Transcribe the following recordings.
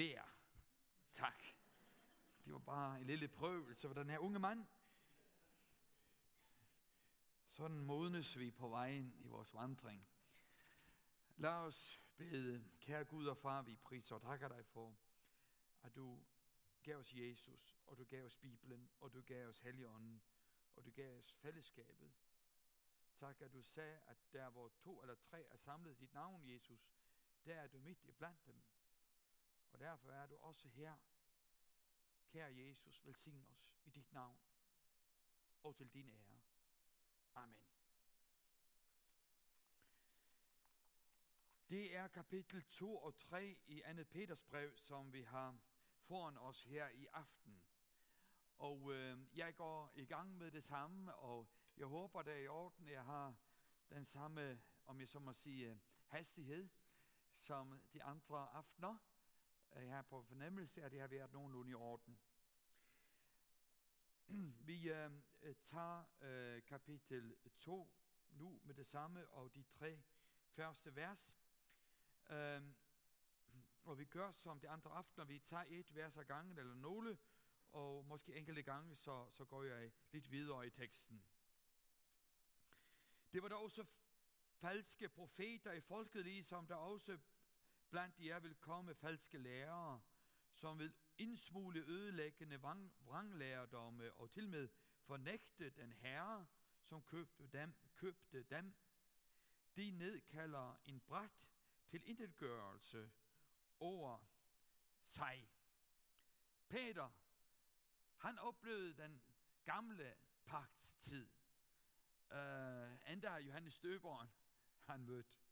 vær. Tak. Det var bare en lille prøvelse for den her unge mand. Sådan modnes vi på vejen i vores vandring. Lad os bede, kære Gud og far, vi priser og takker dig for, at du gav os Jesus, og du gav os Bibelen, og du gav os Helligånden, og du gav os fællesskabet. Tak, at du sagde, at der hvor to eller tre er samlet dit navn, Jesus, der er du midt i blandt dem. Og derfor er du også her. Kære Jesus, velsign os i dit navn og til din ære. Amen. Det er kapitel 2 og 3 i 2. Peters brev, som vi har foran os her i aften. Og øh, jeg går i gang med det samme, og jeg håber, det er i orden. Jeg har den samme, om jeg så må sige, øh, hastighed som de andre aftener. Jeg har på fornemmelse, at det har været nogenlunde i orden. Vi øh, tager øh, kapitel 2 nu med det samme, og de tre første vers. Øh, og vi gør som de andre aftener, vi tager et vers ad gangen, eller nogle, og måske enkelte gange, så, så går jeg lidt videre i teksten. Det var der også falske profeter i folket, ligesom der også blandt jer vil komme falske lærere, som vil indsmule ødelæggende vranglærdomme og til med fornægte den herre, som købte dem. Købte dem. De nedkalder en bræt til intetgørelse over sig. Peter, han oplevede den gamle pagtstid. Uh, endda Johannes Støberen, han mødte.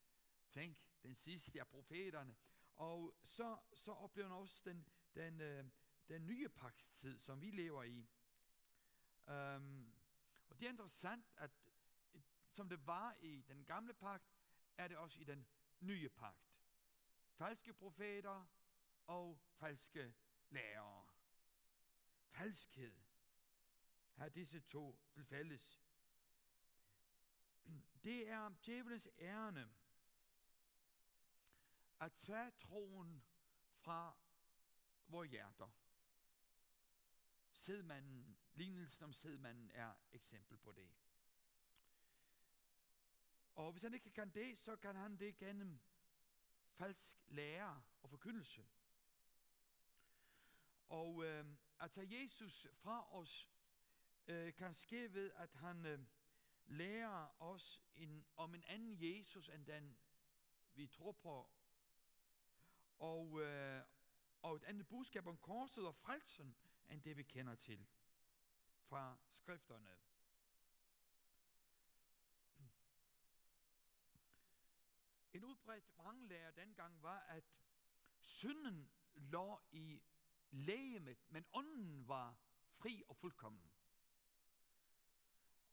Tænk, den sidste af profeterne. Og så, så oplever han også den, den, øh, den nye pakstid, som vi lever i. Um, og det er interessant, at øh, som det var i den gamle pagt, er det også i den nye pagt. Falske profeter og falske lærere. Falskhed har disse to til fælles. Det er djævelens ærne at tage troen fra vores hjerter. Sædmanden, lignelsen om sædmanden er eksempel på det. Og hvis han ikke kan det, så kan han det gennem falsk lære og forkyndelse. Og øh, at tage Jesus fra os øh, kan ske ved, at han øh, lærer os en, om en anden Jesus, end den vi tror på. Og, øh, og et andet budskab om korset og frelsen, end det vi kender til fra skrifterne. En udbredt vranglærer dengang var, at synden lå i lægemet, men ånden var fri og fuldkommen.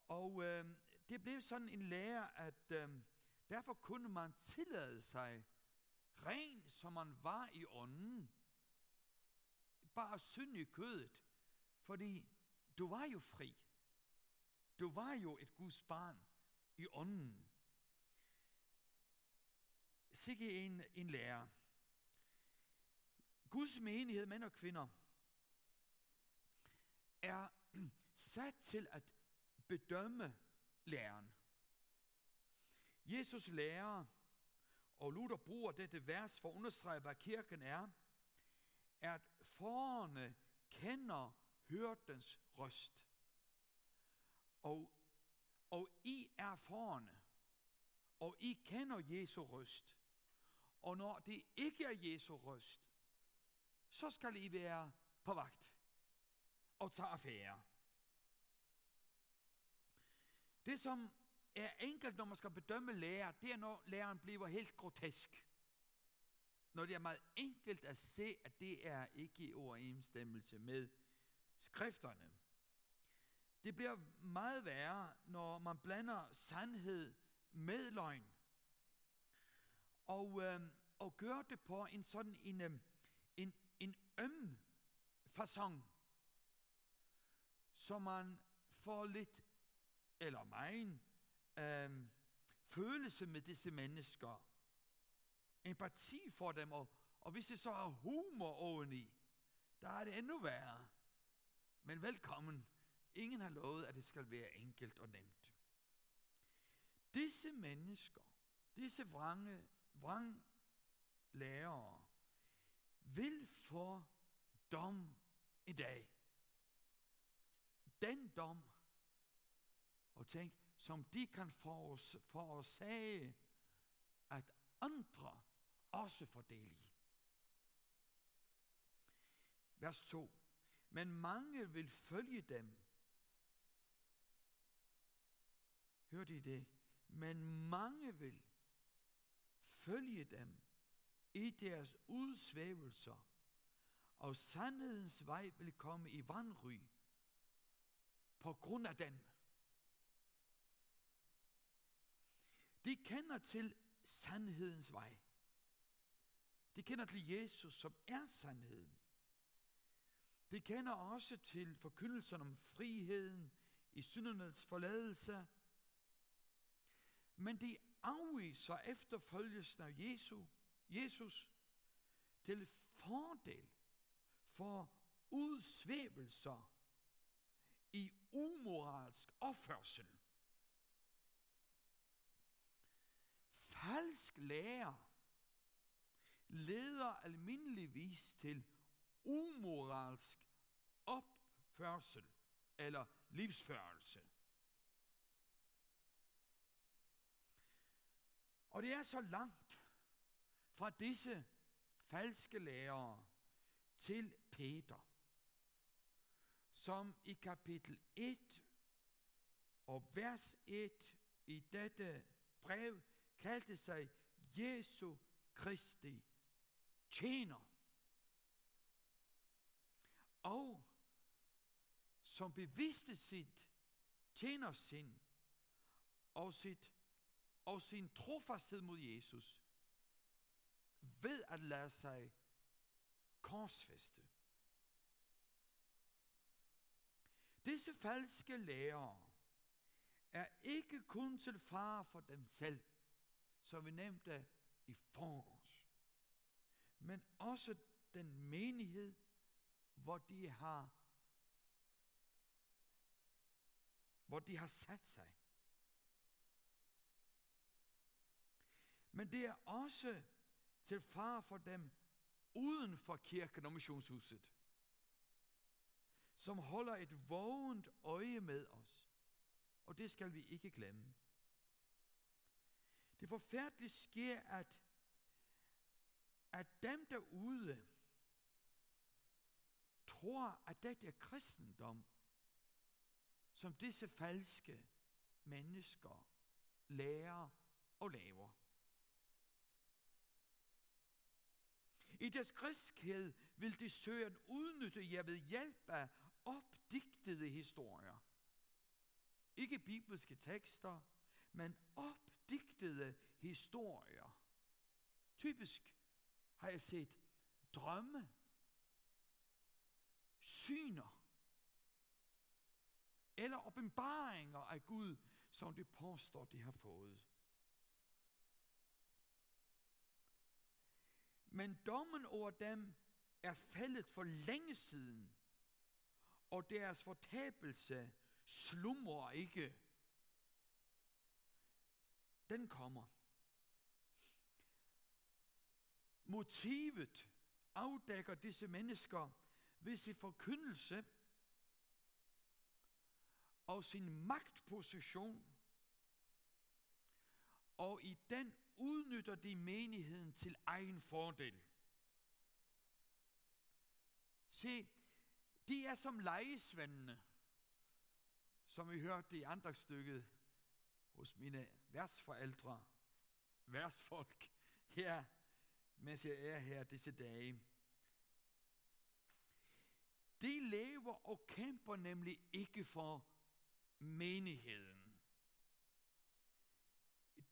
Og øh, det blev sådan en lære, at øh, derfor kunne man tillade sig ren, som man var i ånden, bare synd i kødet, fordi du var jo fri. Du var jo et Guds barn i ånden. Sikke en, en lærer. Guds menighed, mænd og kvinder, er sat til at bedømme læreren. Jesus lærer, og Luther bruger dette vers for at understrege, hvad kirken er, at forerne kender hørtens røst. Og, og I er forerne, og I kender Jesu røst. Og når det ikke er Jesu røst, så skal I være på vagt og tage affære. Det, som er enkelt, når man skal bedømme lærer, det er, når læreren bliver helt grotesk. Når det er meget enkelt at se, at det er ikke i overensstemmelse med skrifterne. Det bliver meget værre, når man blander sandhed med løgn. Og, øh, og gør det på en sådan en, øh, en, en øm fasong, så man får lidt, eller meget, øh, følelse med disse mennesker. Empati for dem og, Og hvis det så har humor oveni, der er det endnu værre. Men velkommen. Ingen har lovet, at det skal være enkelt og nemt. Disse mennesker, disse vrange, vrang lærere, vil få dom i dag. Den dom, og tænk, som de kan forårsage, at andre også får del i. Vers 2. Men mange vil følge dem. Hørte I det? Men mange vil følge dem i deres udsvævelser, og sandhedens vej vil komme i vandry på grund af dem. De kender til sandhedens vej. De kender til Jesus, som er sandheden. De kender også til forkyndelsen om friheden i syndernes forladelse. Men de afviser efterfølgelsen af Jesus, Jesus til fordel for udsvævelser i umoralsk opførsel. Falsk lærer leder almindeligvis til umoralsk opførsel eller livsførelse. Og det er så langt fra disse falske lærere til Peter, som i kapitel 1 og vers 1 i dette brev kaldte sig Jesu Kristi tjener. Og som bevidste sit tjenersind og, sit, og sin trofasthed mod Jesus ved at lade sig korsfeste. Disse falske lærere er ikke kun til fare for dem selv, som vi nævnte i forgårs, men også den menighed, hvor de har hvor de har sat sig. Men det er også til far for dem uden for kirken og missionshuset, som holder et vågent øje med os. Og det skal vi ikke glemme. Det forfærdelige sker, at, at dem derude tror, at det er kristendom, som disse falske mennesker lærer og laver. I deres kristskhed vil de søge at udnytte jer ved hjælp af opdigtede historier. Ikke bibelske tekster, men op digtede historier. Typisk har jeg set drømme, syner, eller åbenbaringer af Gud, som de påstår, de har fået. Men dommen over dem er faldet for længe siden, og deres fortabelse slumrer ikke. Den kommer. Motivet afdækker disse mennesker ved sin forkyndelse og sin magtposition, og i den udnytter de menigheden til egen fordel. Se, de er som lejesvendene, som vi hørte i andre stykket hos mine værtsforældre, værtsfolk, her, mens jeg er her disse dage. De lever og kæmper nemlig ikke for menigheden.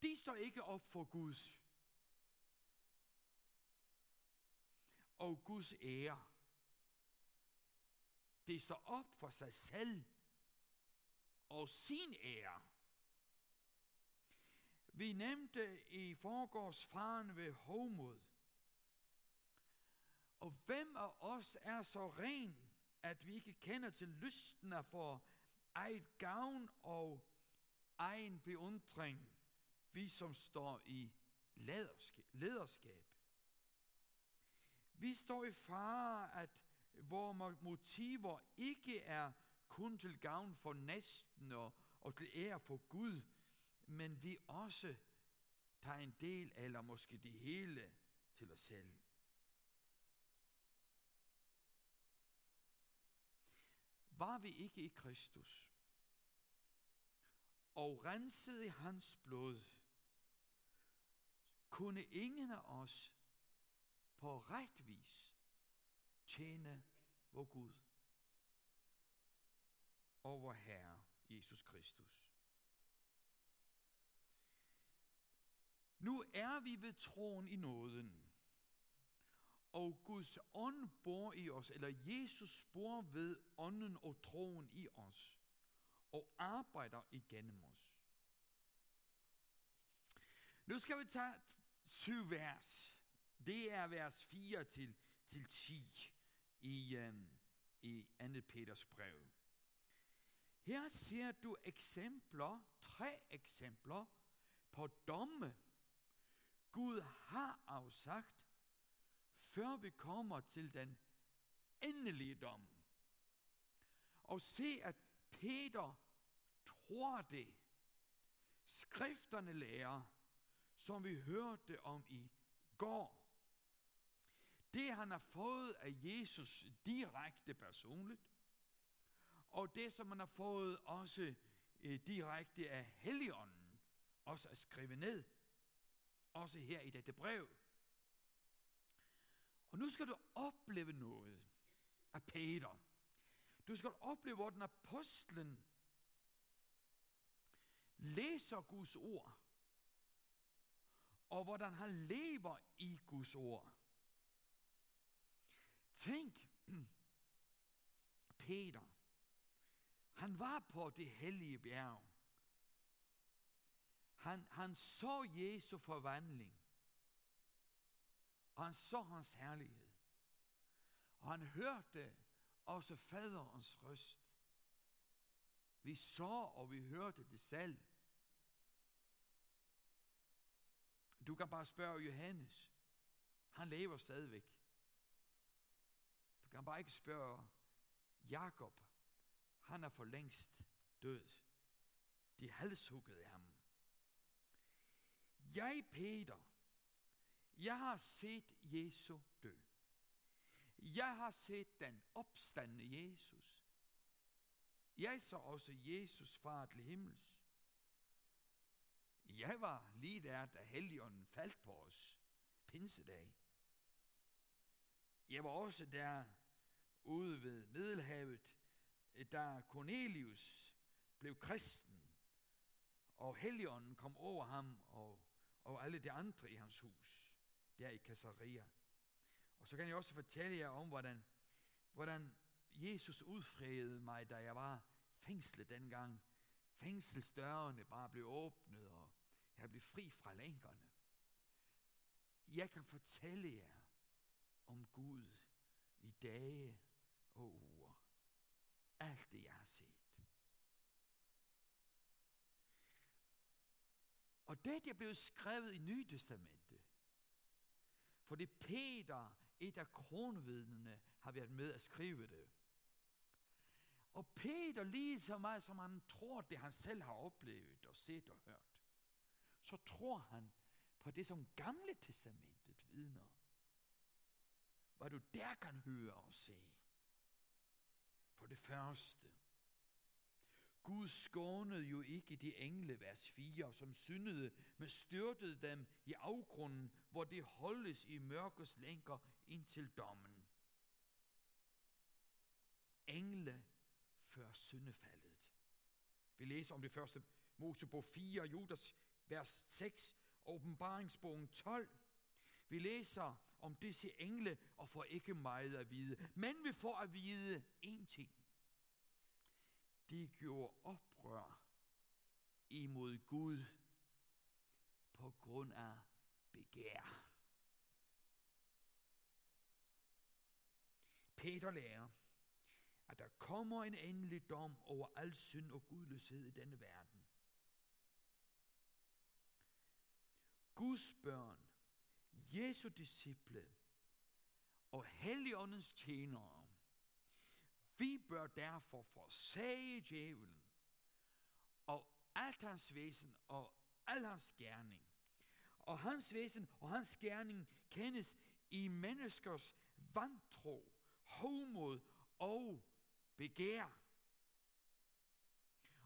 De står ikke op for Guds og Guds ære. De står op for sig selv og sin ære. Vi nævnte i forgårs faren ved Homod, Og hvem af os er så ren, at vi ikke kender til lysten af for eget gavn og egen beundring, vi som står i lederskab. Vi står i fare, at vores motiver ikke er kun til gavn for næsten og, og til ære for Gud, men vi også tager en del, eller måske det hele, til os selv. Var vi ikke i Kristus, og renset i hans blod, kunne ingen af os på ret vis tjene vor Gud og vor Herre Jesus Kristus. Nu er vi ved troen i nåden, og Guds ånd bor i os, eller Jesus bor ved ånden og troen i os, og arbejder igennem os. Nu skal vi tage syv vers. Det er vers 4 til, til 10 i, um, i 2. Peters brev. Her ser du eksempler, tre eksempler på domme, Gud har afsagt, før vi kommer til den endelige dom. Og se, at Peter tror det. Skrifterne lærer, som vi hørte om i går. Det han har fået af Jesus direkte personligt, og det som man har fået også eh, direkte af Helligånden, også at skrive ned, også her i dette brev. Og nu skal du opleve noget af Peter. Du skal opleve, hvordan apostlen læser Guds ord, og hvordan han lever i Guds ord. Tænk, Peter, han var på det hellige bjerg. Han, han så Jesu forvandling. Og han så hans herlighed. Og han hørte også faderens røst. Vi så og vi hørte det selv. Du kan bare spørge Johannes. Han lever stadigvæk. Du kan bare ikke spørge Jakob. Han er for længst død. De halshuggede ham. Jeg, Peter, jeg har set Jesu dø. Jeg har set den opstandende Jesus. Jeg så også Jesus far til himmels. Jeg var lige der, da Helligånden faldt på os. Pinsedag. Jeg var også der ude ved Middelhavet, da Cornelius blev kristen, og Helligånden kom over ham og, og alle de andre i hans hus, der i Caesarea. Og så kan jeg også fortælle jer om, hvordan, hvordan Jesus udfredede mig, da jeg var fængslet dengang. Fængselsdørene bare blev åbnet, og jeg blev fri fra lænkerne. Jeg kan fortælle jer om Gud i dage og uger. Alt det, jeg har set. Og det er blevet skrevet i Nye Testamente. For det Peter, et af kronvidnene, har været med at skrive det. Og Peter, lige så meget som han tror, det han selv har oplevet og set og hørt, så tror han på det, som gamle testamentet vidner. Hvad du der kan høre og se. For det første, Gud skånede jo ikke de engle, vers 4, som syndede, men styrtede dem i afgrunden, hvor de holdes i mørkets lænker indtil dommen. Engle før syndefaldet. Vi læser om det første Mosebog 4, Judas vers 6, åbenbaringsbogen 12. Vi læser om disse engle og får ikke meget at vide. Men vi får at vide én ting. De gjorde oprør imod Gud på grund af begær. Peter lærer, at der kommer en endelig dom over al synd og gudløshed i denne verden. Guds børn, Jesu disciple og Helligåndens tjenere, vi bør derfor forsage djævelen og alt hans væsen og al hans gerning. Og hans væsen og hans gerning kendes i menneskers vantro, hovmod og begær.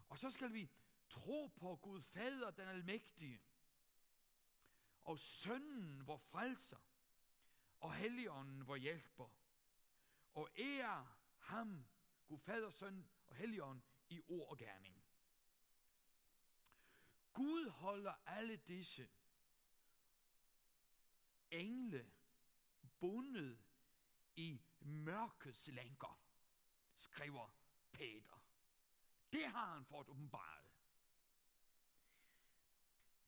Og så skal vi tro på Gud Fader, den almægtige, og sønnen, hvor frelser, og helligånden, hvor hjælper, og ære ham, Gud Fader, Søn og Helligånd, i ord og gerning. Gud holder alle disse engle bundet i mørkets lænker, skriver Peter. Det har han fået åbenbaret.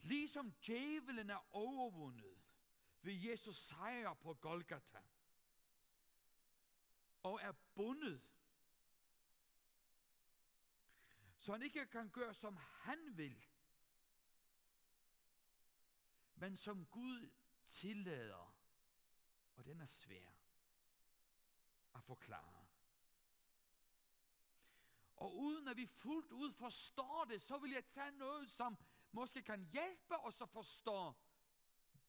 Ligesom djævelen er overvundet ved Jesus sejr på Golgata, og er bundet, så han ikke kan gøre, som han vil, men som Gud tillader, og den er svær at forklare. Og uden at vi fuldt ud forstår det, så vil jeg tage noget, som måske kan hjælpe os at forstå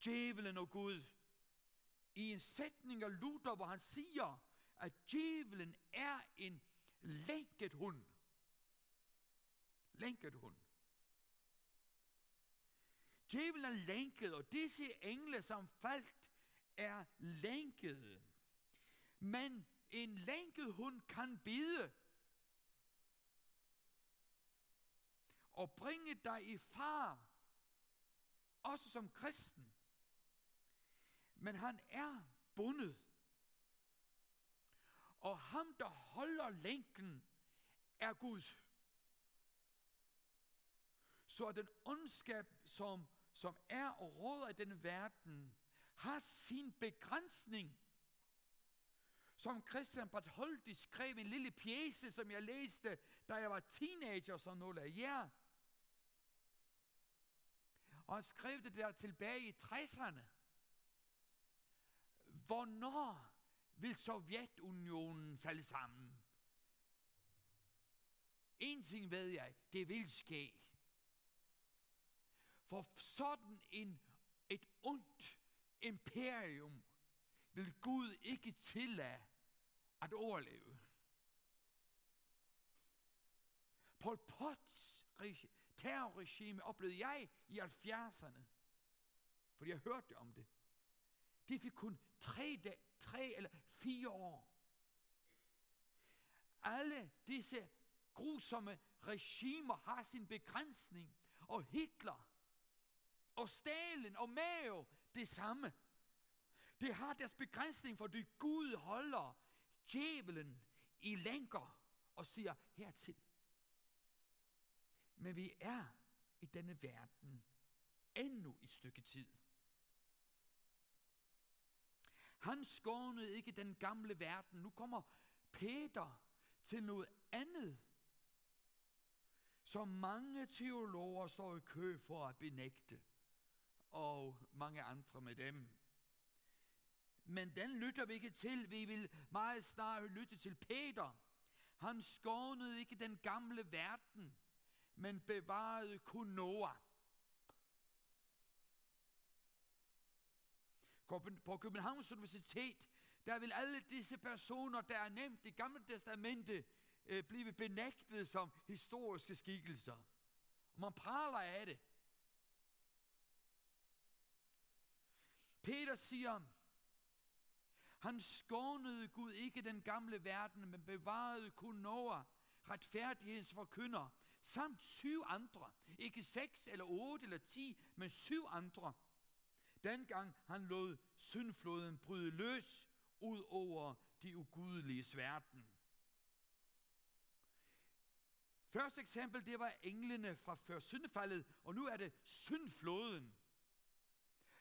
djævelen og Gud. I en sætning af Luther, hvor han siger, at djævelen er en lænket hund. Lænket hund. Djævelen er lænket, og disse engle, som faldt, er lænkede. Men en lænket hund kan bide og bringe dig i far, også som kristen. Men han er bundet. Og ham, der holder lænken, er Gud. Så den ondskab, som, som er og råder i denne verden, har sin begrænsning. Som Christian Bartholdi skrev en lille pjæse, som jeg læste, da jeg var teenager, som nogle af jer. Og han skrev det der tilbage i 60'erne. Hvornår vil Sovjetunionen falde sammen? En ting ved jeg, det vil ske. For sådan en, et ondt imperium vil Gud ikke tillade at overleve. Pol Potts terrorregime oplevede jeg i 70'erne, fordi jeg hørte om det. Det fik kun tre, dag, tre eller fire år. Alle disse grusomme regimer har sin begrænsning, og Hitler, og Stalin, og Mao, det samme. Det har deres begrænsning, fordi Gud holder djævelen i lænker og siger hertil. Men vi er i denne verden endnu et stykke tid. Han skånede ikke den gamle verden. Nu kommer Peter til noget andet, som mange teologer står i kø for at benægte og mange andre med dem. Men den lytter vi ikke til. Vi vil meget snart lytte til Peter. Han skånede ikke den gamle verden, men bevarede kun Noah. På Københavns Universitet, der vil alle disse personer, der er nemt i Gamle Testamente, øh, blive benægtet som historiske skikkelser. Og man praler af det. Peter siger, han skånede Gud ikke den gamle verden, men bevarede kun Noah, retfærdighedens forkynder, samt syv andre. Ikke seks eller otte eller ti, men syv andre. Dengang han lod syndfloden bryde løs ud over de ugudelige verden. Første eksempel, det var englene fra før syndfaldet, og nu er det syndfloden.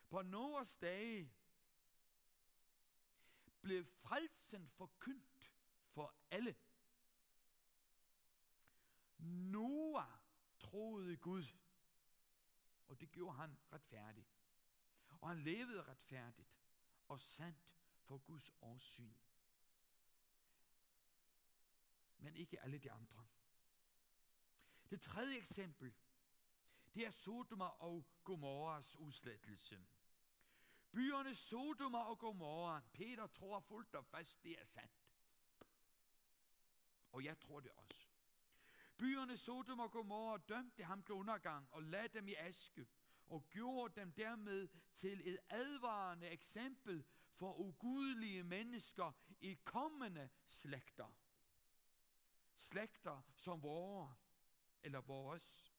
På Noahs dage blev frelsen forkyndt for alle. Noah troede Gud, og det gjorde han retfærdig. Og han levede retfærdigt og sandt for Guds årsyn. Men ikke alle de andre. Det tredje eksempel, det er Sodoma og Gomorras udslettelse. Byerne Sodoma og Gomorra, Peter tror fuldt og fast, det er sandt. Og jeg tror det også. Byerne Sodom og Gomorra dømte ham til undergang og lagde dem i aske og gjorde dem dermed til et advarende eksempel for ugudelige mennesker i kommende slægter. Slægter som vore eller vores.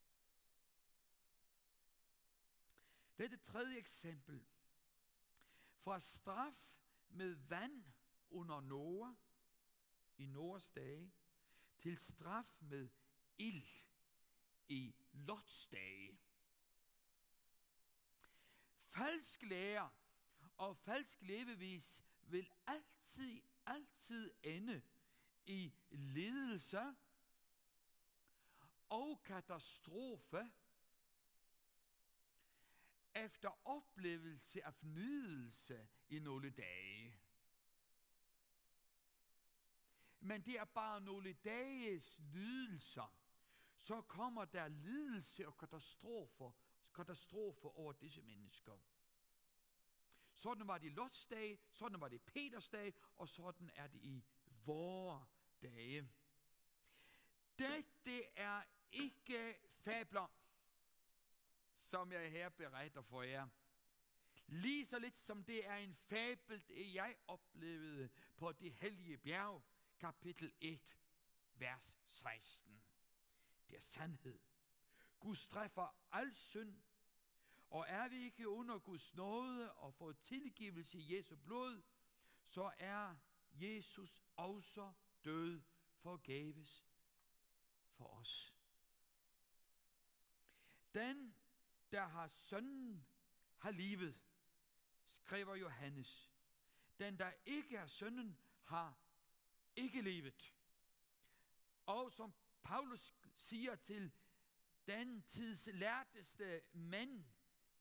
Dette tredje eksempel fra straf med vand under Noah i Noahs dage til straf med ild i Lots dage. Falsk lære og falsk levevis vil altid, altid ende i lidelse og katastrofe efter oplevelse af nydelse i nogle dage. Men det er bare nogle dages nydelser. Så kommer der lidelse og katastrofer, katastrofer over disse mennesker. Sådan var det i Lots dag, sådan var det i Peters dag, og sådan er det i vore dage. Dette er ikke fabler, som jeg her beretter for jer. Lige så lidt som det er en fabel, det jeg oplevede på det hellige bjerg, kapitel 1, vers 16. Det er sandhed. Gud straffer al synd, og er vi ikke under Guds nåde og får tilgivelse i Jesu blod, så er Jesus også død forgæves for os. Den, der har sønnen, har livet, skriver Johannes. Den, der ikke er sønnen, har ikke livet. Og som Paulus siger til den tids lærteste mænd,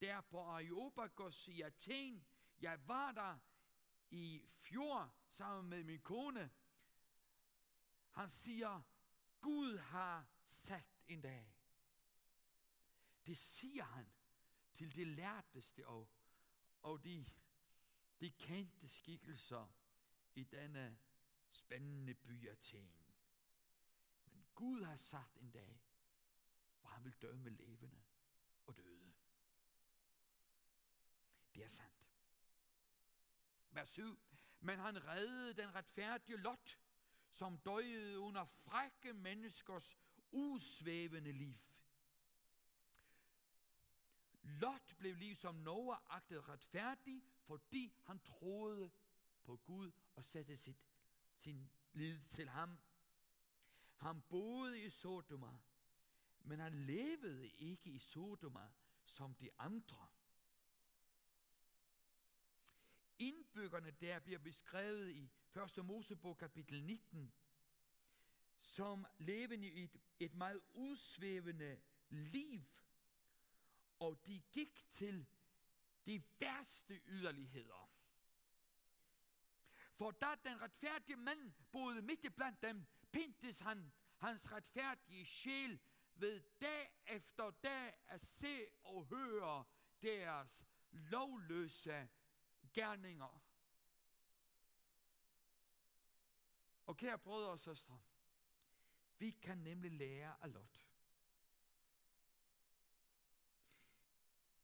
der på Areopagos i Athen, jeg var der i fjor sammen med min kone. Han siger, Gud har sat en dag. Det siger han til de lærteste og, og de, de kendte skikkelser i denne spændende by Athen. Men Gud har sagt en dag, hvor han vil dømme levende og døde. Det er sandt. Vers 7. Men han reddede den retfærdige Lot, som døjede under frække menneskers usvævende liv. Lot blev ligesom Noah agtet retfærdig, fordi han troede på Gud og satte sit, sin lid til ham. Han boede i Sodoma, men han levede ikke i Sodoma som de andre. Indbyggerne der bliver beskrevet i 1. Mosebog kapitel 19, som levende i et, et meget udsvævende liv, og de gik til de værste yderligheder. For da den retfærdige mand boede midt blandt dem, pintes han hans retfærdige sjæl ved dag efter dag at se og høre deres lovløse gerninger. Og kære brødre og søstre, vi kan nemlig lære af Lot.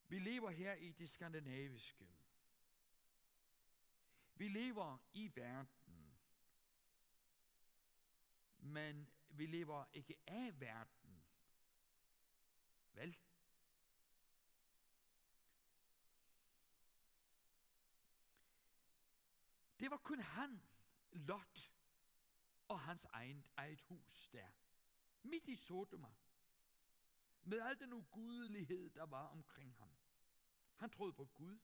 Vi lever her i det skandinaviske. Vi lever i verden. Men vi lever ikke af verden. Vel? Det var kun han, Lot, og hans eget, eget hus der. Midt i Sodoma. Med al den ugudelighed, der var omkring ham. Han troede på Gud.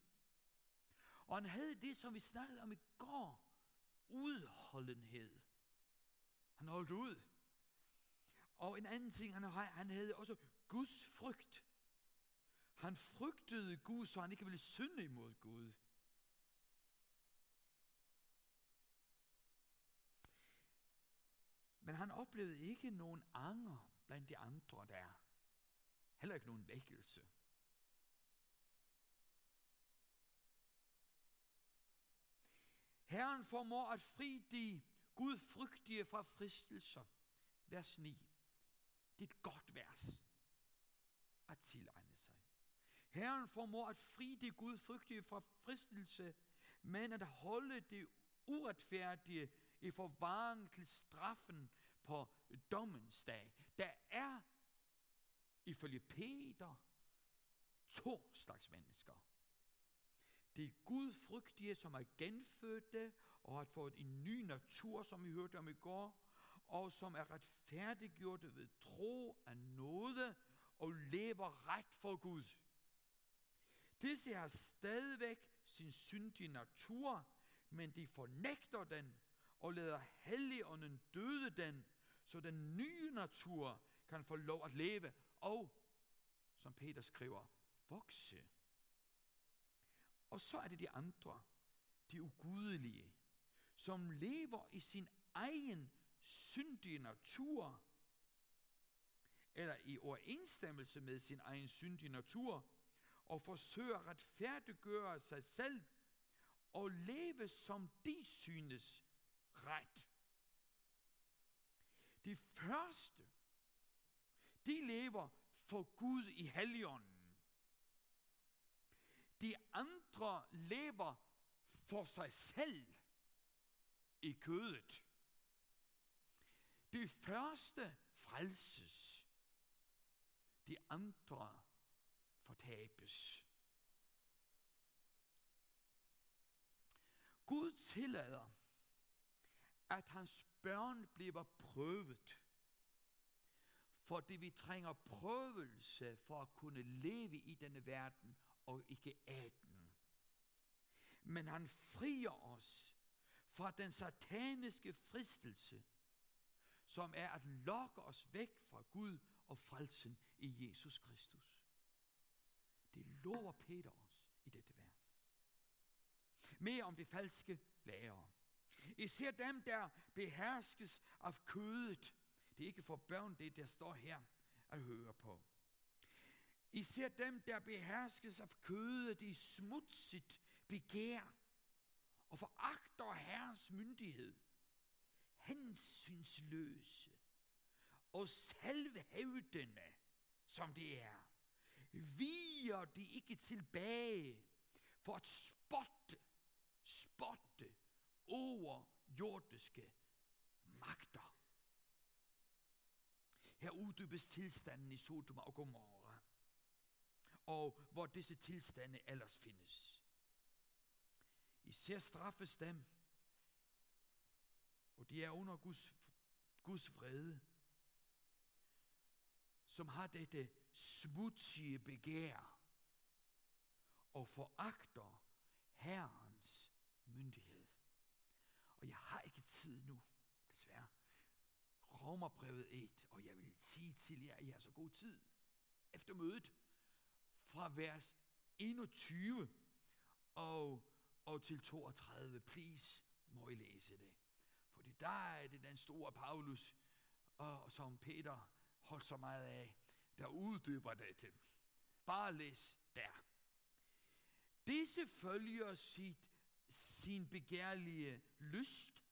Og han havde det, som vi snakkede om i går. Udholdenhed. Han holdt ud. Og en anden ting, han, han havde også Guds frygt. Han frygtede Gud, så han ikke ville synde imod Gud. Men han oplevede ikke nogen anger blandt de andre der. Heller ikke nogen vækkelse. Herren formår at fri de gudfrygtige fra fristelser. Vers 9. Det er et godt vers at tilegne sig. Herren formår at fri Gud gudfrygtige fra fristelse, men at holde det uretfærdige i forvaring til straffen på dommens dag. Der er ifølge Peter to slags mennesker. Det er gudfrygtige, som er genfødte og har fået en ny natur, som vi hørte om i går, og som er retfærdiggjorte ved tro af noget og lever ret for Gud. Disse har stadigvæk sin syndige natur, men de fornægter den og lader helligånden døde den, så den nye natur kan få lov at leve og, som Peter skriver, vokse. Og så er det de andre, de ugudelige, som lever i sin egen syndige natur, eller i overensstemmelse med sin egen syndige natur, og forsøger at retfærdiggøre sig selv og leve som de synes ret. De første, de lever for Gud i helligånden. De andre lever for sig selv i kødet. De første frelses. De andre fortabes. Gud tillader, at hans børn bliver prøvet, fordi vi trænger prøvelse for at kunne leve i denne verden og ikke af den. Men han frier os fra den sataniske fristelse, som er at lokke os væk fra Gud og frelsen i Jesus Kristus. Det lover Peter os i dette vers. Mere om de falske lærere. Især dem, der beherskes af kødet. Det er ikke for børn, det der står her at høre på. Især dem, der beherskes af kødet i smutsigt begær og foragter Herrens myndighed, hensynsløse og selvhævdende, som det er, viger de ikke tilbage for at spotte, spotte over jordiske magter. Her uddybes tilstanden i Sodoma og Gomorra, og hvor disse tilstande ellers findes. Især straffes dem, og de er under Guds, Guds vrede, som har dette smutsige begær og foragter Herrens myndighed. Og jeg har ikke tid nu, desværre. Romerbrevet 1, og jeg vil sige til jer, at I har så god tid efter mødet, fra vers 21 og, og til 32. Please, må I læse det. Fordi der er det den store Paulus, og som Peter holdt så meget af, der uddyber det. Bare læs der. Disse følger sit, sin begærlige lyst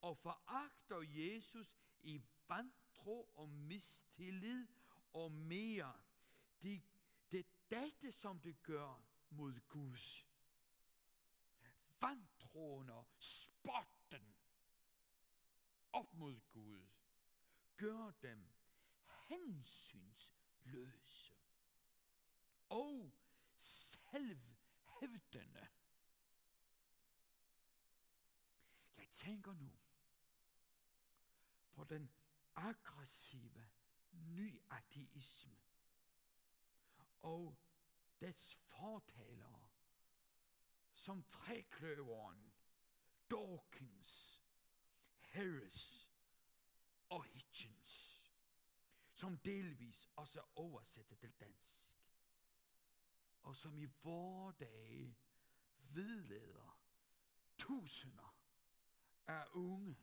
og foragter Jesus i vantro og mistillid og mere. Det, det er dette, som det gør mod Guds. Vantroen og spotten op mod Gud gør dem hensynsløse og selvhævdende. Jeg tænker nu på den aggressive nyateisme og dets fortalere som trækløveren, Dawkins, Harris og Hitchens, som delvis også er oversat til dansk, og som i vore dage vedleder tusinder af unge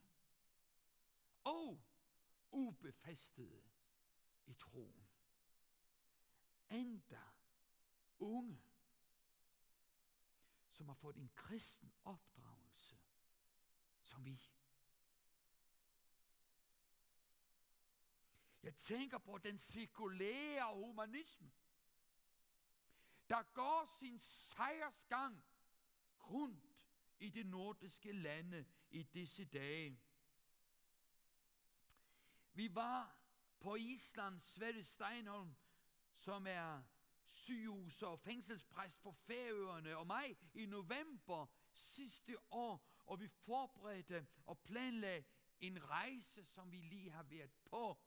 og ubefæstede i troen. Endda unge, som har fået en kristen opdragelse, som vi. Jeg tænker på den sekulære humanisme, der går sin sejrsgang rundt i de nordiske lande i disse dage. Vi var på Island, Sverre Steinholm, som er sygehus- og fængselspræst på Færøerne, og mig i november sidste år, og vi forberedte og planlagde en rejse, som vi lige har været på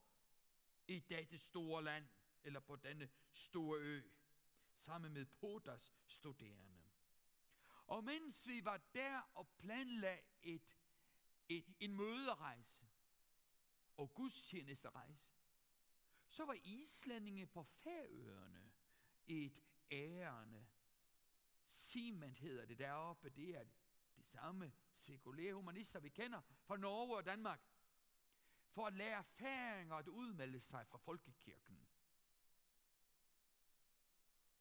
i dette store land, eller på denne store ø, sammen med Podas studerende. Og mens vi var der og planlagde et, et, en møderejse og gudstjenesterejse, så var islændinge på Færøerne et ærende. Simon hedder det deroppe, det er det samme sekulære humanister, vi kender fra Norge og Danmark, for at lære færinger at udmelde sig fra folkekirken.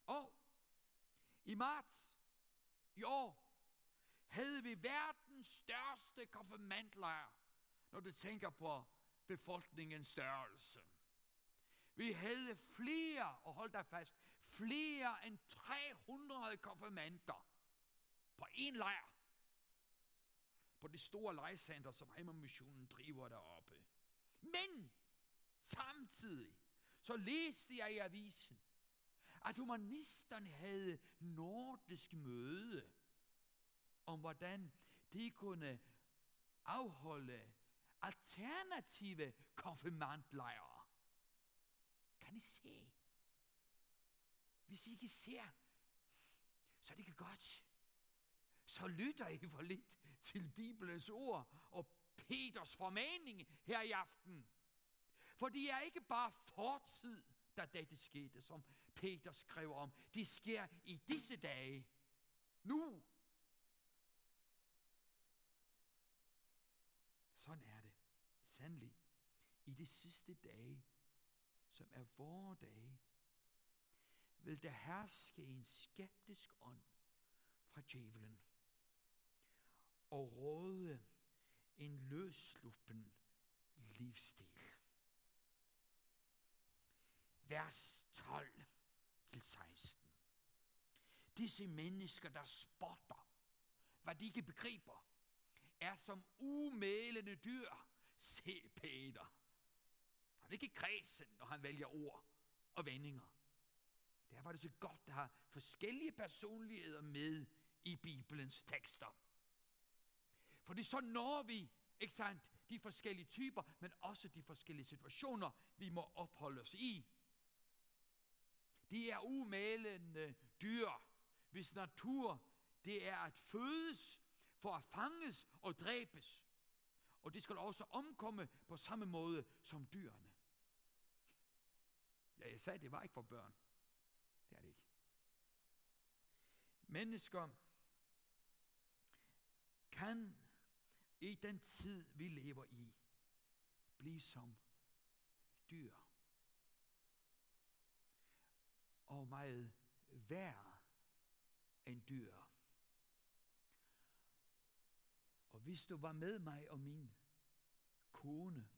Og i marts i år havde vi verdens største konfirmandlejr, når du tænker på befolkningens størrelse. Vi havde flere, og hold dig fast, flere end 300 konfirmander på en lejr. På det store lejrcenter, som Heimermissionen driver deroppe. Men samtidig, så læste jeg i avisen, at humanisterne havde nordisk møde om, hvordan de kunne afholde alternative konfirmantlejre. Kan I se? Hvis I ikke ser, så er det ikke godt. Så lytter I for lidt til Bibelens ord og Peters formaning her i aften. For det er ikke bare fortid, da dette skete, som Peter skrev om. Det sker i disse dage. Nu. Sådan er det. Sandelig. I de sidste dage, som er vore dage, vil der herske en skeptisk ånd fra djævelen og råde en løsluppen livsstil. Vers 12 til 16. Disse mennesker, der spotter, hvad de ikke begriber, er som umælende dyr. Se Peter. Han er ikke kredsen, når han vælger ord og vendinger. Der var det så godt at have forskellige personligheder med i Bibelens tekster. Fordi så når vi, ikke sandt, de forskellige typer, men også de forskellige situationer, vi må opholde os i. De er umælende dyr, hvis natur det er at fødes for at fanges og dræbes. Og det skal også omkomme på samme måde som dyrene. Ja, jeg sagde, det var ikke for børn. Det er det ikke. Mennesker kan i den tid, vi lever i, blive som dyr. Og meget værre end dyr. Og hvis du var med mig og min kone,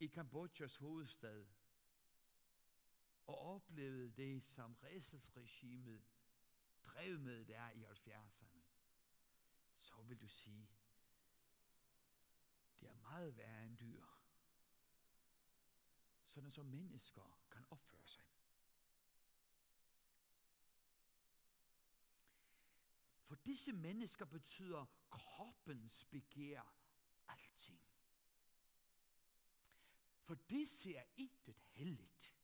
i Kambodjas hovedstad, og oplevede det, som regimet drev med der i 70'erne, så vil du sige, det er meget værre end dyr. Sådan som mennesker kan opføre sig. For disse mennesker betyder kroppens begær alting. For disse er intet helligt.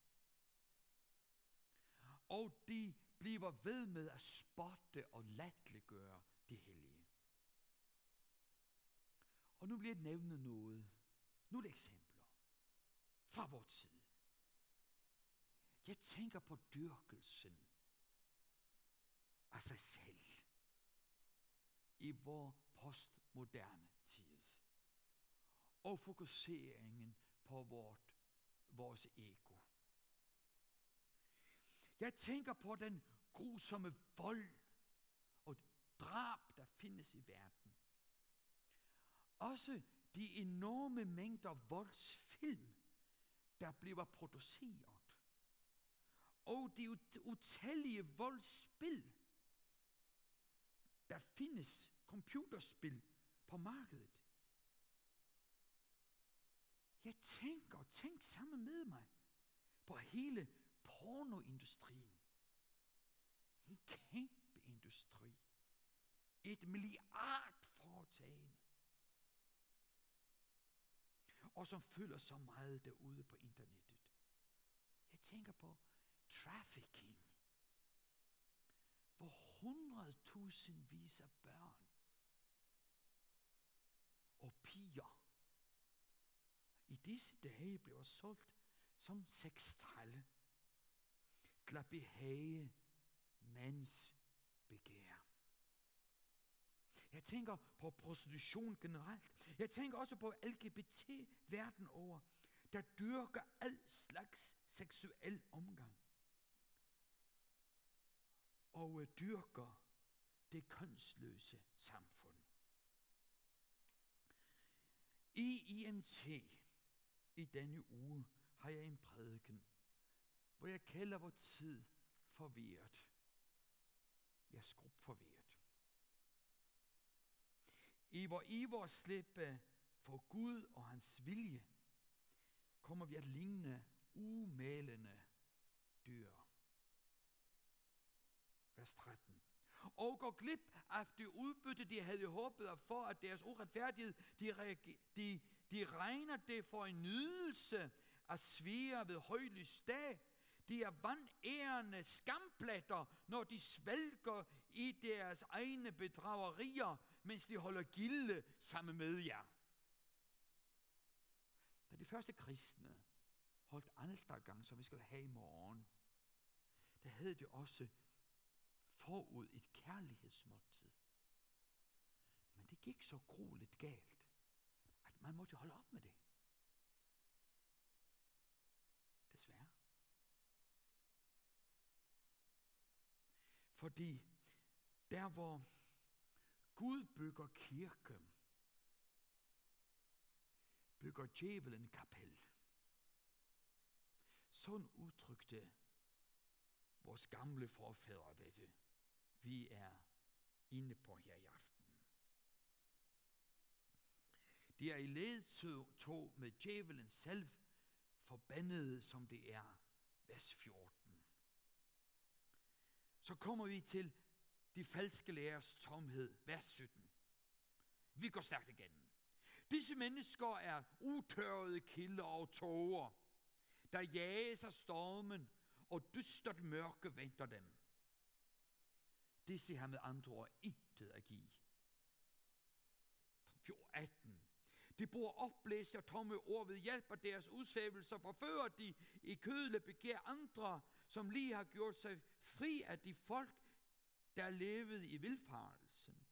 Og de bliver ved med at spotte og latterliggøre det hellige. Og nu bliver det nævne noget. Nogle eksempler fra vores tid. Jeg tænker på dyrkelsen af sig selv i vores postmoderne tid. Og fokuseringen på vort, vores ego. Jeg tænker på den grusomme vold og drab, der findes i verden. Også de enorme mængder voldsfilm, der bliver produceret. Og de utallige voldsspil, der findes computerspil på markedet. Jeg tænker, tænk sammen med mig på hele pornoindustrien. En kæmpe industri. Et milliardforetagende. Og som fylder så meget derude på internettet. Jeg tænker på trafficking. Hvor hundredtusindvis af børn og piger i disse dage bliver solgt som sextralle til at behage mands begær. Jeg tænker på prostitution generelt. Jeg tænker også på LGBT verden over, der dyrker al slags seksuel omgang. Og øh, dyrker det kønsløse samfund. I IMT i denne uge har jeg en prædiken, hvor jeg kalder vores tid forvirret. Jeg er skrub forvirret. I hvor I hvor slippe for Gud og hans vilje, kommer vi at ligne umalende dyr. Vers 13. Og går glip af det udbytte, de havde håbet for, at deres uretfærdighed, de, de, de regner det for en nydelse at svære ved højlys dag. De er vandærende skampletter, når de svælger i deres egne bedragerier, mens de holder gilde sammen med jer. Da de første kristne holdt altergang, som vi skal have i morgen, der havde det også forud et kærlighedsmåltid. Men det gik så grueligt galt, at man måtte holde op med det. Desværre. Fordi der hvor Gud bygger kirke, bygger djævelen kapel. Sådan udtrykte vores gamle forfædre dette. Vi er inde på her i aften. Det er i ledtog med djævelen selv, forbandet som det er, vers 14. Så kommer vi til de falske lærers tomhed, vers 17. Vi går stærkt igennem. Disse mennesker er utørrede kilder og tåger, der jages af stormen, og dystert mørke venter dem. Disse har med andre ord intet at give. 18. De bruger opblæste og tomme ord ved hjælp af deres udsvævelser, forfører de i kødle begær andre, som lige har gjort sig fri af de folk, der levede i vilfarelsen.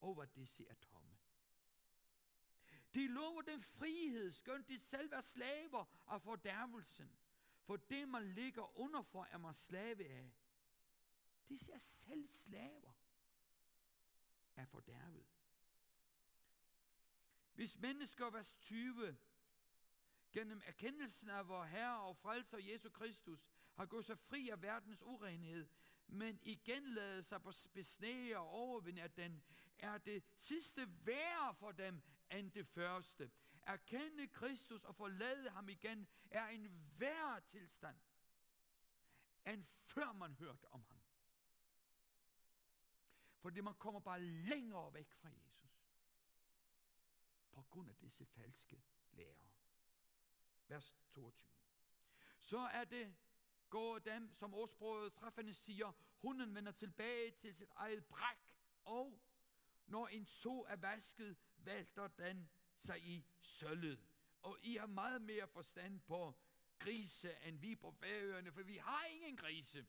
Og hvad disse er tomme. De lover den frihed, skønt de selv er slaver af fordærvelsen. For det, man ligger under for, er man slave af. Disse er selv slaver af fordærvet. Hvis mennesker, vers 20, gennem erkendelsen af vor Herre og frelser Jesus Kristus, har gået sig fri af verdens urenhed, men igen lader sig besnære og overvinde at den, er det sidste værre for dem end det første. Erkende Kristus og forlade ham igen er en værre tilstand, end før man hørte om ham. Fordi man kommer bare længere væk fra Jesus. På grund af disse falske lærer. Vers 22. Så er det går dem, som ordsproget træffende siger, hunden vender tilbage til sit eget bræk, og når en så er vasket, valter den sig i sølvet. Og I har meget mere forstand på grise, end vi på færøerne, for vi har ingen grise.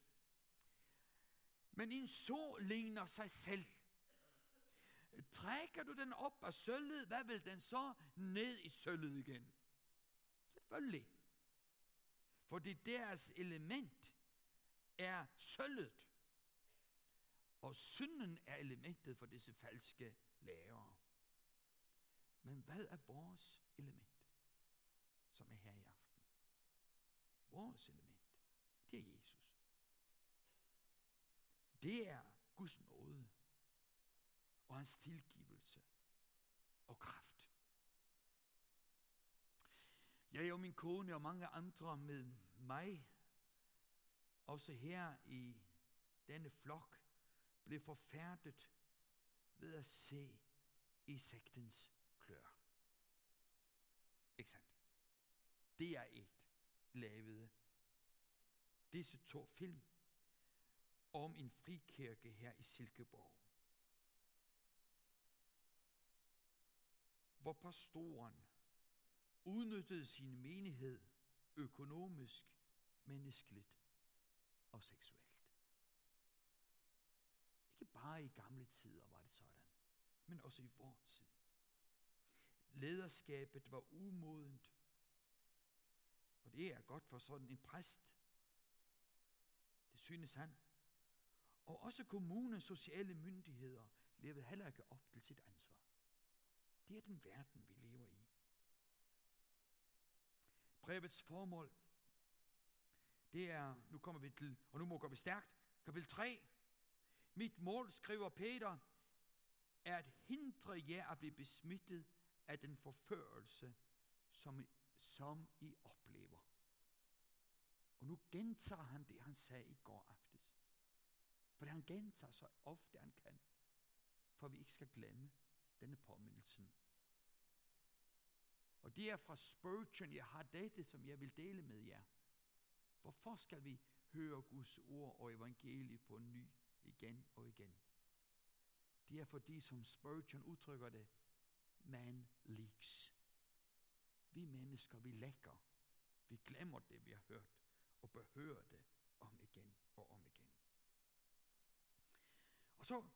Men en så ligner sig selv. Trækker du den op af sølvet, hvad vil den så ned i sølvet igen? Selvfølgelig. Fordi deres element er sølvet. Og synden er elementet for disse falske lærere. Men hvad er vores element, som er her i aften? Vores element, det er Jesus. Det er Guds nåde og hans tilgivelse og kraft. Jeg og min kone og mange andre med mig, også her i denne flok, blev forfærdet ved at se i sektens klør. Ikke sandt? Det er et lavede disse to film om en frikirke her i Silkeborg. Hvor pastoren udnyttede sin menighed økonomisk, menneskeligt og seksuelt. Ikke bare i gamle tider var det sådan, men også i vor tid. Lederskabet var umodent, og det er godt for sådan en præst. Det synes han. Og også kommunens sociale myndigheder levede heller ikke op til sit ansvar. Det er den verden, vi lever i. Brevets formål, det er, nu kommer vi til, og nu må vi stærkt, kapitel 3. Mit mål, skriver Peter, er at hindre jer at blive besmittet af den forførelse, som, som I oplever. Og nu gentager han det, han sagde i går aftes. For han gentager så ofte han kan, for vi ikke skal glemme denne påmindelsen. Og det er fra Spurgeon, jeg har dette, som jeg vil dele med jer. Hvorfor skal vi høre Guds ord og evangeliet på ny igen og igen? Det er fordi, som Spurgeon udtrykker det, man leaks. Vi mennesker, vi lækker. Vi glemmer det, vi har hørt, og behøver det om igen og om igen. Og så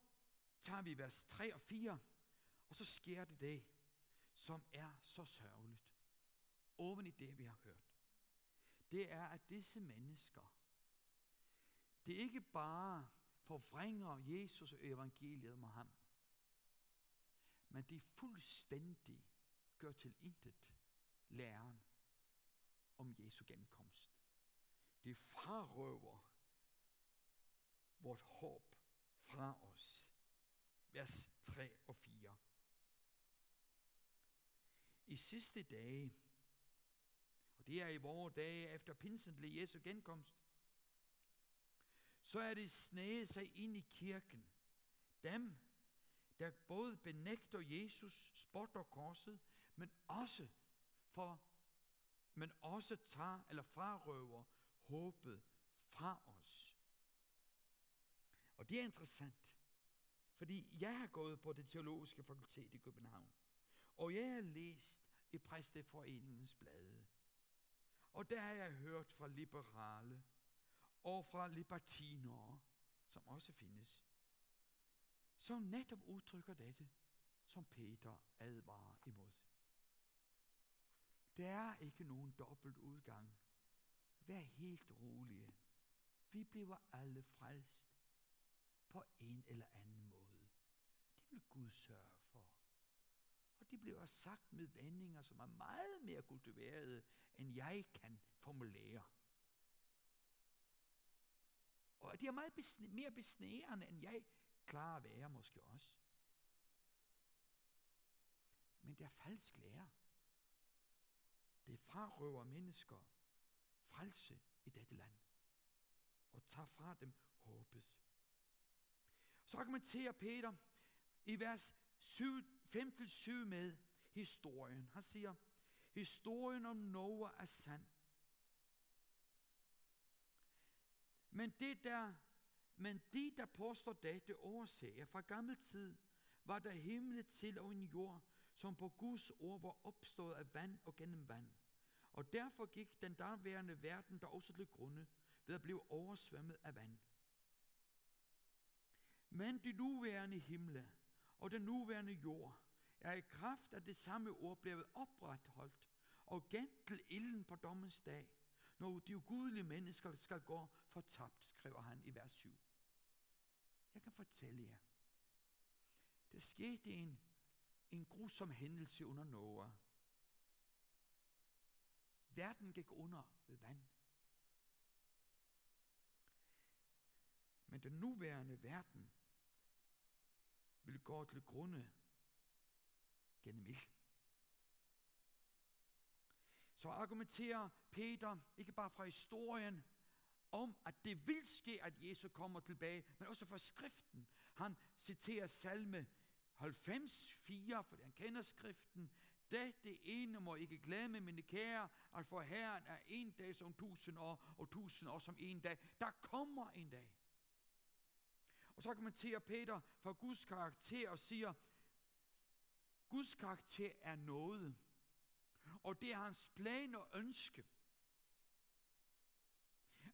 tager vi vers 3 og 4, og så sker det det, som er så sørgeligt, oven i det, vi har hørt. Det er, at disse mennesker, det ikke bare forvrænger Jesus og evangeliet med ham, men de fuldstændig gør til intet læren om Jesu genkomst. De frarøver vort håb fra os. Vers 3 og 4. I sidste dage, og det er i vore dage efter pinsentlig Jesu genkomst, så er det snæget sig ind i kirken. Dem, der både benægter Jesus, spotter korset, men også for men også tager eller frarøver håbet fra os. Og det er interessant, fordi jeg har gået på det teologiske fakultet i København, og jeg har læst i Præsteforeningens blade. Og der har jeg hørt fra liberale og fra libertinere, som også findes, som netop udtrykker dette, som Peter advarer imod. Der er ikke nogen dobbelt udgang. Vær helt rolige. Vi bliver alle frelst på en eller anden måde. Det vil Gud sørge. Og de bliver sagt med vendinger, som er meget mere kultiverede, end jeg kan formulere. Og de er meget besne, mere besnærende, end jeg klarer at være måske også. Men det er falsk lære. Det frarøver mennesker frelse i dette land. Og tager fra dem håbet. Så argumenterer Peter i vers 7 5-7 med historien. Han siger, historien om Noah er sand. Men det der, men de, der påstår dette overser, fra gammel tid var der himmel til og en jord, som på Guds ord var opstået af vand og gennem vand. Og derfor gik den derværende verden der også til grunde ved at blive oversvømmet af vand. Men de nuværende himle og den nuværende jord er i kraft af det samme ord blevet opretholdt og gemt til ilden på dommens dag, når de ugudelige mennesker skal gå fortabt, skriver han i vers 7. Jeg kan fortælle jer, der skete en, en grusom hændelse under Noah. Verden gik under ved vand. Men den nuværende verden vil gå til grunde gennem ild. Så argumenterer Peter, ikke bare fra historien, om, at det vil ske, at Jesus kommer tilbage, men også fra skriften. Han citerer salme 90, 4, for han kender skriften. Dette ene må ikke glemme, mine kære, at for Herren er en dag som tusind år, og tusind år som en dag. Der kommer en dag. Og så kommenterer Peter for Guds karakter og siger, Guds karakter er noget. Og det er hans plan og ønske,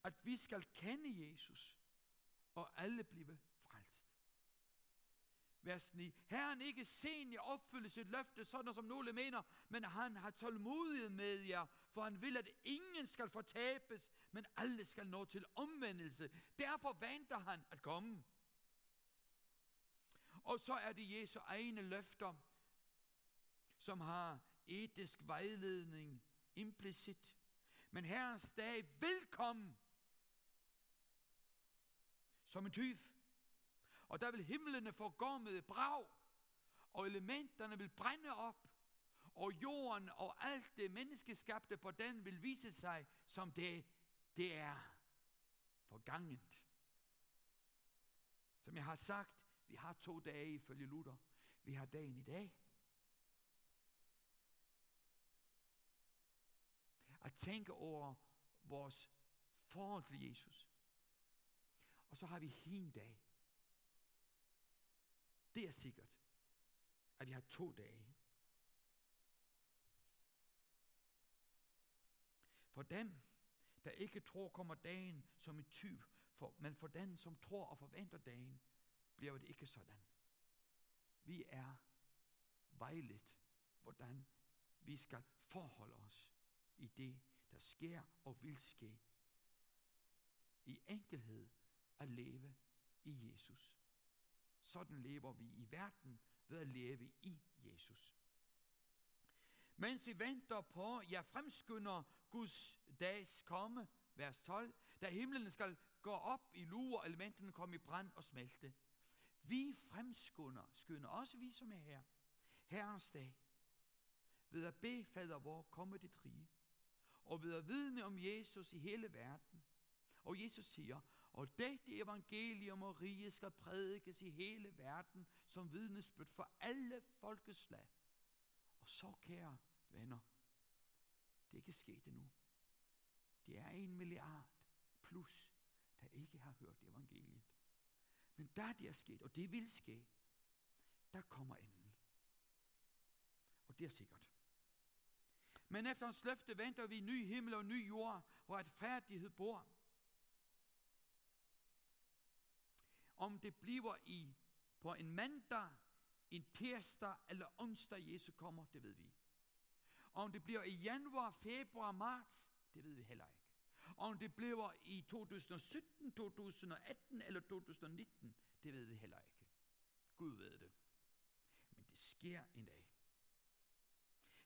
at vi skal kende Jesus, og alle blive frelst. Vers 9. Herren ikke sen i opfylde sit løfte, sådan som nogle mener, men han har tålmodighed med jer, for han vil, at ingen skal fortabes, men alle skal nå til omvendelse. Derfor venter han at komme. Og så er det Jesu egne løfter, som har etisk vejledning implicit. Men Herrens dag vil komme som en tyv. Og der vil himlene forgå med brag, og elementerne vil brænde op, og jorden og alt det menneskeskabte på den vil vise sig, som det, det er forgangent. Som jeg har sagt, vi har to dage ifølge Luther. Vi har dagen i dag. At tænke over vores forhold til Jesus. Og så har vi hin dag. Det er sikkert, at vi har to dage. For dem, der ikke tror, kommer dagen som en tyv, for, men for den, som tror og forventer dagen, bliver det ikke sådan. Vi er vejledt, hvordan vi skal forholde os i det, der sker og vil ske. I enkelhed at leve i Jesus. Sådan lever vi i verden ved at leve i Jesus. Mens vi venter på, ja fremskynder Guds dags komme, vers 12, da himlen skal gå op i luer, elementerne komme i brand og smelte. Vi fremskunder, skynder også vi som er her, Herrens dag, ved at bede fader vor komme dit rige, og ved at vidne om Jesus i hele verden. Og Jesus siger, og dette evangelium og rige skal prædikes i hele verden som vidnesbyrd for alle folkeslag. Og så, kære venner, det kan ske det nu. Det er en milliard plus, der ikke har hørt evangeliet. Men der det er sket, og det vil ske, der kommer enden. Og det er sikkert. Men efter hans løfte venter vi ny himmel og ny jord, hvor retfærdighed bor. Om det bliver i på en mandag, en tirsdag eller onsdag Jesus kommer, det ved vi Og Om det bliver i januar, februar, marts, det ved vi heller ikke. Om det bliver i 2017, 2018 eller 2019, det ved vi heller ikke. Gud ved det. Men det sker en dag.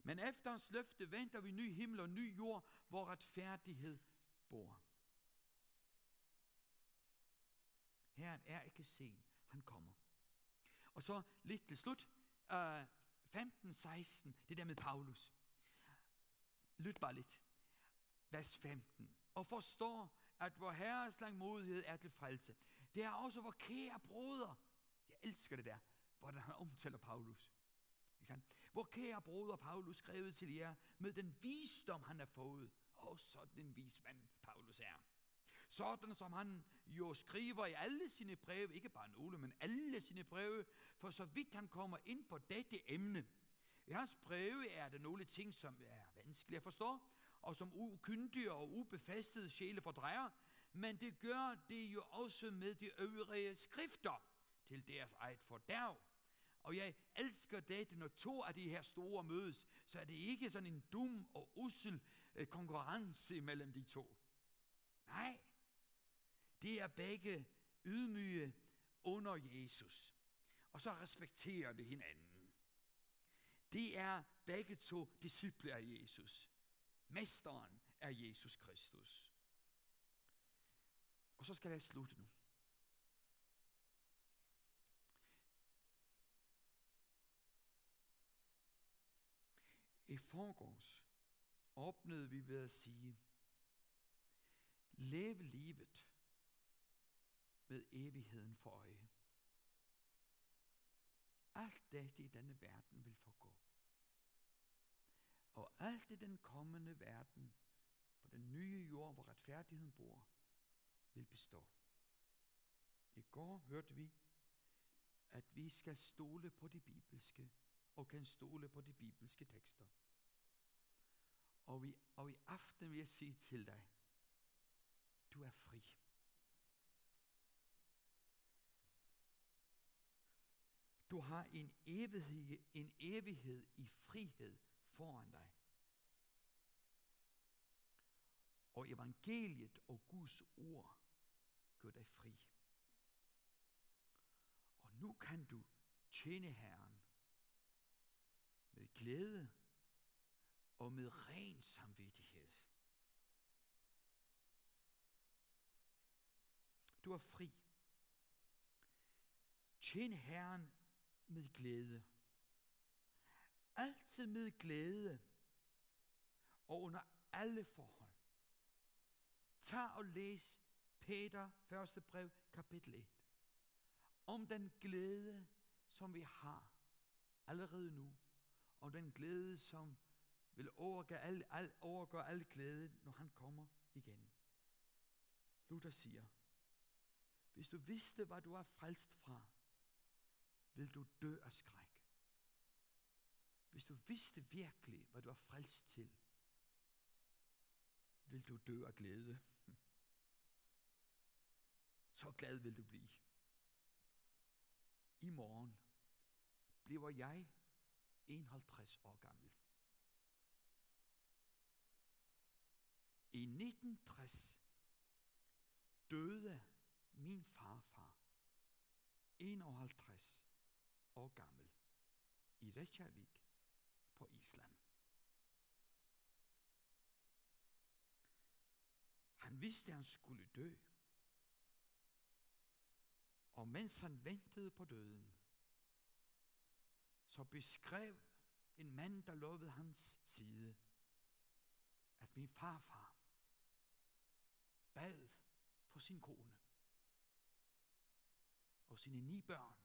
Men efter hans løfte venter vi ny himmel og ny jord, hvor retfærdighed bor. Herren er ikke sen, han kommer. Og så lidt til slut, øh, 15-16, det der med Paulus. Lyt bare lidt. Vers 15. Og forstår, at vor herres langmodighed er til frelse. Det er også vor kære broder. Jeg elsker det der, hvordan han omtaler Paulus. Ikke sandt? Vor kære broder Paulus skrevet til jer med den visdom, han har fået. Og sådan en vis mand Paulus er. Sådan som han jo skriver i alle sine breve, ikke bare nogle, men alle sine breve, for så vidt han kommer ind på dette emne, I hans breve er der nogle ting, som er vanskelige at forstå, og som ukyndige og ubefæstede sjæle fordrejer, men det gør det jo også med de øvrige skrifter til deres eget fordærv. Og jeg elsker det, når to af de her store mødes, så er det ikke sådan en dum og ussel øh, konkurrence mellem de to. Nej, det er begge ydmyge under Jesus. Og så respekterer det hinanden. Det er begge to disciple af Jesus. Mesteren er Jesus Kristus. Og så skal jeg slutte nu. I forgårs åbnede vi ved at sige, lev livet med evigheden for øje. Alt det i denne verden vil forgå. Og alt i den kommende verden, på den nye jord, hvor retfærdigheden bor, vil bestå. I går hørte vi, at vi skal stole på de bibelske, og kan stole på de bibelske tekster. Og, vi, og i aften vil jeg sige til dig, du er fri. Du har en evighed, en evighed i frihed foran dig. Og evangeliet og Guds ord gør dig fri. Og nu kan du tjene Herren med glæde og med ren samvittighed. Du er fri. Tjen Herren med glæde. Altid med glæde og under alle forhold. Tag og læs Peter, første brev, kapitel 1. Om den glæde, som vi har allerede nu. Og den glæde, som vil overgøre al, al, overgøre al glæde, når han kommer igen. Luther siger, hvis du vidste, hvad du er frelst fra, vil du dø af skræk. Hvis du vidste virkelig, hvad du er frelst til, vil du dø af glæde. Så glad vil du blive. I morgen bliver jeg 51 år gammel. I 1960 døde min farfar, 51 år gammel, i Reykjavik på Island. Han vidste, at han skulle dø. Og mens han ventede på døden, så beskrev en mand, der lå ved hans side, at min farfar bad for sin kone og sine ni børn.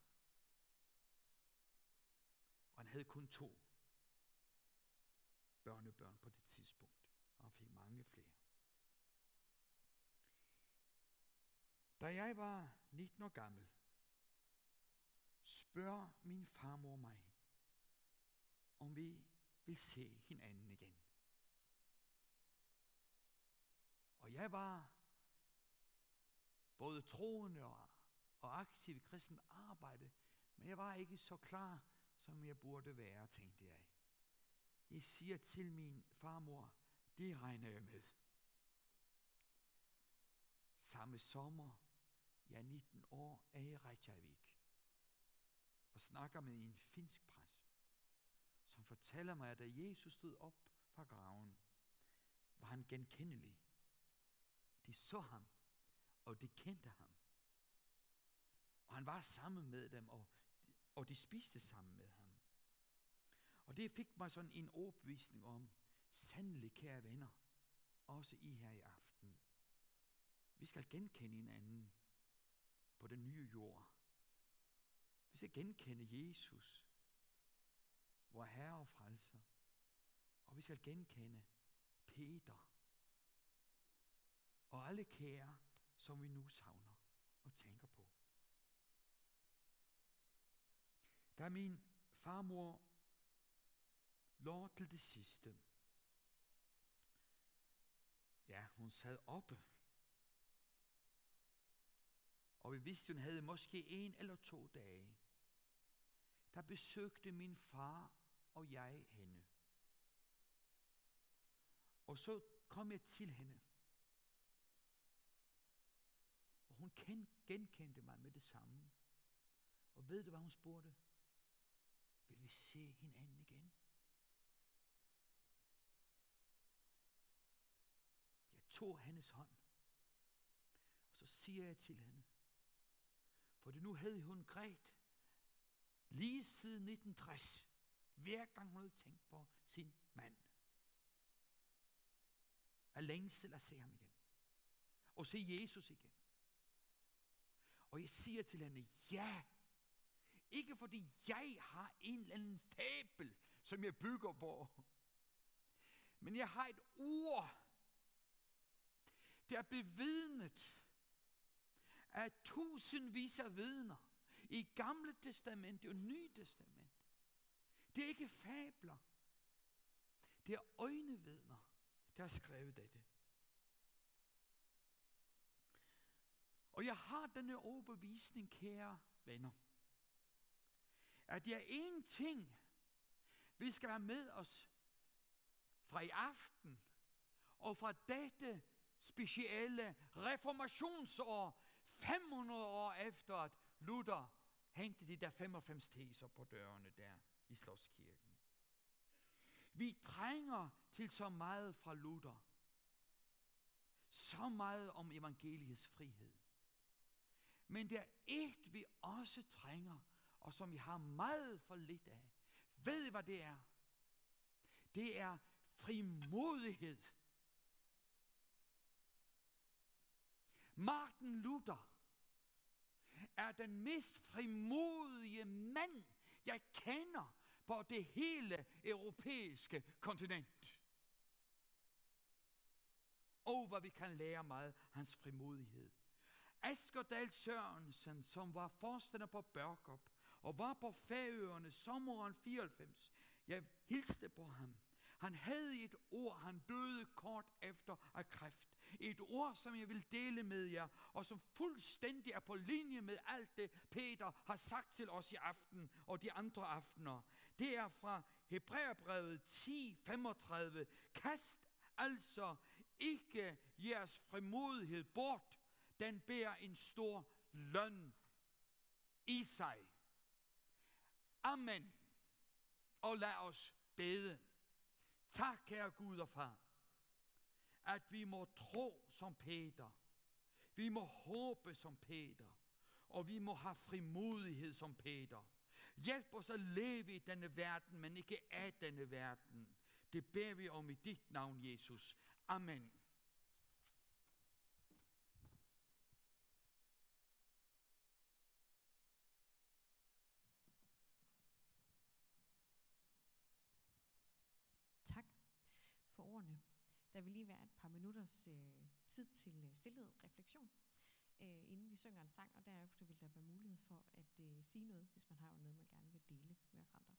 Og han havde kun to børnebørn på det tidspunkt, og han fik mange flere. Da jeg var 19 år gammel, spørger min farmor mig, om vi vil se hinanden igen. Og jeg var både troende og, og aktiv i kristen arbejde, men jeg var ikke så klar, som jeg burde være, tænkte jeg. Jeg siger til min farmor, det regner jeg med. Samme sommer, jeg er 19 år, er i Reykjavik og snakker med en finsk præst, som fortæller mig, at da Jesus stod op fra graven, var han genkendelig. De så ham, og de kendte ham. Og han var sammen med dem, og de, og de spiste sammen med ham. Og det fik mig sådan en overbevisning om, sandelig kære venner, også I her i aften. Vi skal genkende hinanden på den nye jord. Vi skal genkende Jesus, vor Herre og Frelser. Og vi skal genkende Peter og alle kære, som vi nu savner og tænker på. Da min farmor Lå til det sidste. Ja, hun sad oppe. Og vi vidste, hun havde måske en eller to dage. Der besøgte min far og jeg hende. Og så kom jeg til hende. Og hun genkendte mig med det samme. Og ved du, hvad hun spurgte? Vil vi se hinanden igen? Tog hendes hånd. Og så siger jeg til hende, for det nu havde hun grædt lige siden 1960, hver gang hun havde tænkt på sin mand. Af længsel at se ham igen. Og se Jesus igen. Og jeg siger til hende, ja, ikke fordi jeg har en eller anden fabel, som jeg bygger på. Men jeg har et ord, der bevidnet af tusindvis af vidner i Gamle Testamente og Nye Testament. Det er ikke fabler. Det er øjnevidner, der har skrevet dette. Og jeg har denne overbevisning, kære venner, at det er en ting, vi skal have med os fra i aften, og fra dette specielle reformationsår, 500 år efter at Luther hængte de der 95 teser på dørene der i Slottskirken. Vi trænger til så meget fra Luther. Så meget om evangeliets frihed. Men der er et, vi også trænger, og som vi har meget for lidt af. Ved I, hvad det er? Det er frimodighed. Martin Luther er den mest frimodige mand, jeg kender på det hele europæiske kontinent. Og oh, hvor vi kan lære meget hans frimodighed. Askerdal Sørensen, som var forstander på Børkop, og var på Færøerne sommeren 94. Jeg hilste på ham. Han havde et ord, han døde kort efter af kræft. Et ord, som jeg vil dele med jer, og som fuldstændig er på linje med alt det, Peter har sagt til os i aften og de andre aftener. Det er fra Hebræerbrevet 10:35. Kast altså ikke jeres frimodighed bort. Den bærer en stor løn i sig. Amen. Og lad os bede. Tak, kære Gud og far, at vi må tro som Peter. Vi må håbe som Peter. Og vi må have frimodighed som Peter. Hjælp os at leve i denne verden, men ikke af denne verden. Det beder vi om i dit navn, Jesus. Amen. ordene. Der vil lige være et par minutters øh, tid til øh, stillhed refleksion, øh, inden vi synger en sang, og derefter vil der være mulighed for at øh, sige noget, hvis man har noget, man gerne vil dele med os andre.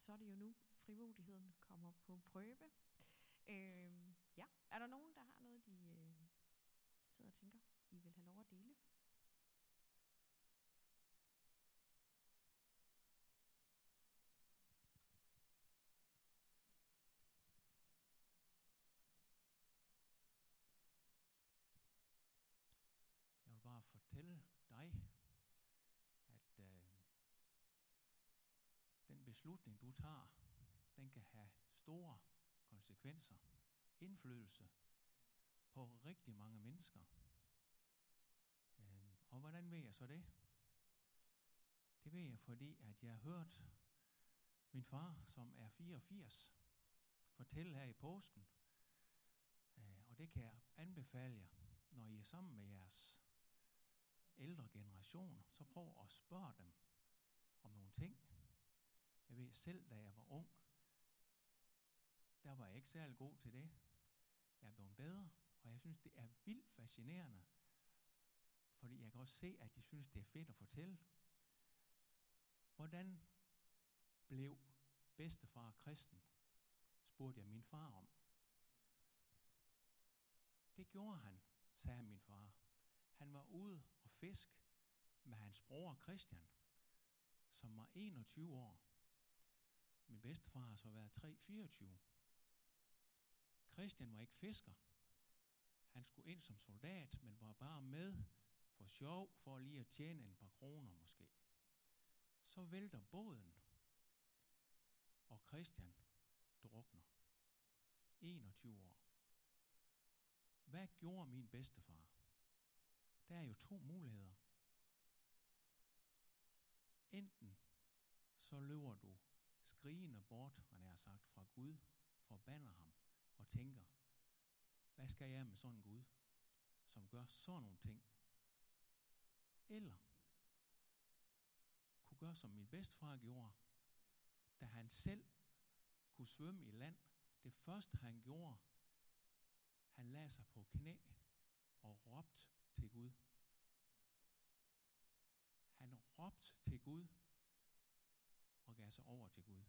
Så er det jo nu, frimodigheden kommer på prøve. Øh, ja, er der nogen, der har noget, de øh, sidder og tænker, I vil have lov at dele? Jeg vil bare fortælle dig, at øh, den beslutning, du tager, den kan have store konsekvenser, indflydelse på rigtig mange mennesker. Øh, og hvordan ved jeg så det? Det ved jeg, fordi at jeg har hørt min far, som er 84, fortælle her i påsken. Øh, og det kan jeg anbefale jer, når I er sammen med jeres ældre generation, så prøv at spørge dem om nogle ting. Jeg ved selv, da jeg var ung, der var jeg ikke særlig god til det. Jeg er blevet bedre, og jeg synes, det er vildt fascinerende, fordi jeg kan også se, at de synes, det er fedt at fortælle. Hvordan blev bedstefar kristen? spurgte jeg min far om. Det gjorde han, sagde min far. Han var ude og fisk med hans bror Christian, som var 21 år. Min bedstefar har så været 3-24. Christian var ikke fisker. Han skulle ind som soldat, men var bare med for sjov, for lige at tjene en par kroner måske. Så vælter båden, og Christian drukner. 21 år. Hvad gjorde min bedstefar? Der er jo to muligheder. Enten så løber du skrigende bort, han er sagt, fra Gud, forbander ham og tænker, hvad skal jeg med sådan en Gud, som gør sådan nogle ting? Eller kunne gøre, som min bedstefar gjorde, da han selv kunne svømme i land. Det første han gjorde, han lagde sig på knæ og råbte til Gud. Han råbte til Gud og gav sig over til Gud.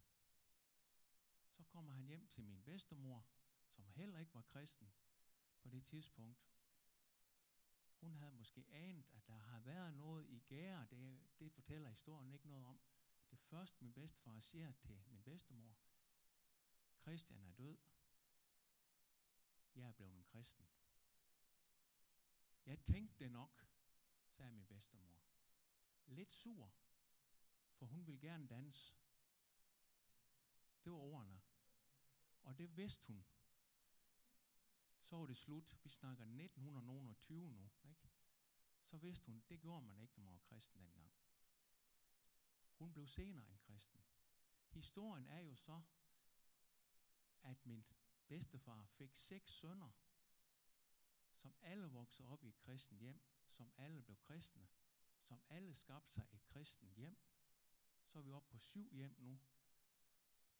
Så kommer han hjem til min bedstemor, som heller ikke var kristen på det tidspunkt. Hun havde måske anet, at der har været noget i gære. Det, det fortæller historien ikke noget om. Det første min bedstefar siger til min bedstemor, Christian er død. Jeg er blevet en kristen. Jeg tænkte det nok, sagde min bedstemor. Lidt sur, for hun ville gerne danse. Det var ordene. Og det vidste hun. Så var det slut. Vi snakker 1920 nu. Ikke? Så vidste hun, det gjorde man ikke, når man var kristen dengang. Hun blev senere en kristen. Historien er jo så, at min bedstefar fik seks sønner, som alle voksede op i et kristen hjem, som alle blev kristne, som alle skabte sig et kristen hjem. Så er vi oppe på syv hjem nu.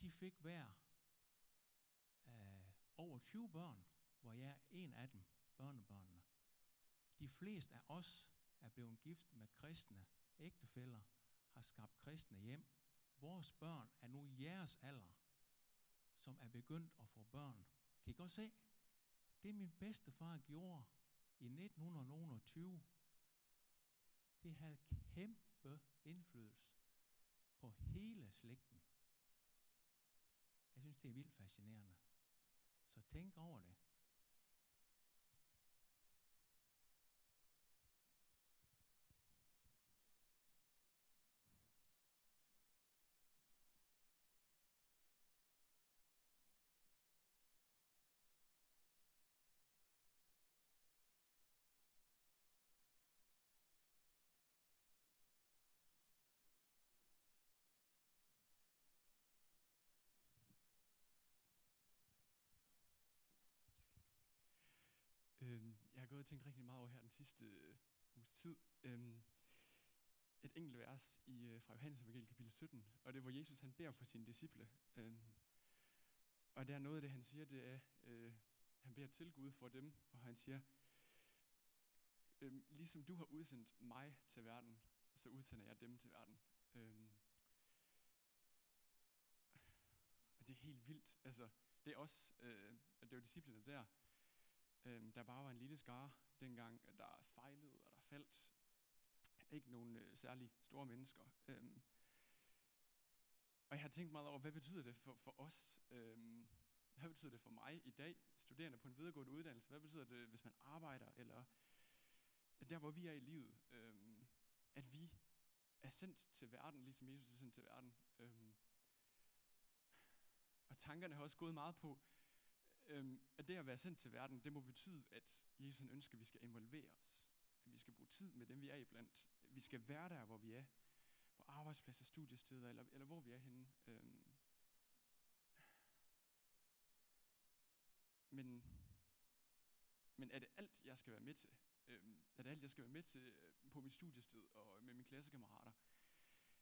De fik hver øh, over 20 børn, hvor jeg er en af dem, børnebørnene. De fleste af os er blevet gift med kristne ægtefæller, har skabt kristne hjem. Vores børn er nu jeres alder, som er begyndt at få børn. Kan I godt se? Det min bedstefar gjorde i 1920, det havde kæmpe indflydelse på hele slægten. Jeg synes, det er vildt fascinerende. Så tænk over det. Øh, jeg har gået og tænkt rigtig meget over her den sidste øh, uges tid. Øhm, et enkelt vers i, øh, fra Johannes Evangeliet kapitel 17, og det er, hvor Jesus han beder for sine disciple. Øhm, og der er noget af det, han siger, det er, øh, han beder til Gud for dem, og han siger, øhm, ligesom du har udsendt mig til verden, så udsender jeg dem til verden. Ehm Det er helt vildt. Altså, det er også, øh, at det var disciplene der, øh, der bare var en lille skare dengang, der fejlede og der faldt. Ikke nogen øh, særlig store mennesker. Øh, og jeg har tænkt meget over, hvad betyder det for, for os? Øh, hvad betyder det for mig i dag, studerende på en videregående uddannelse? Hvad betyder det, hvis man arbejder, eller øh, der, hvor vi er i livet? Øh, at vi er sendt til verden, ligesom Jesus er sendt til verden. Øh, og tankerne har også gået meget på, øhm, at det at være sendt til verden, det må betyde, at Jesus han ønsker, at vi skal involvere os. At vi skal bruge tid med dem, vi er iblandt. Vi skal være der, hvor vi er. På arbejdspladser, studiesteder, eller, eller hvor vi er henne. Øhm. Men, men er det alt, jeg skal være med til? Øhm, er det alt, jeg skal være med til øh, på mit studiested og med mine klassekammerater?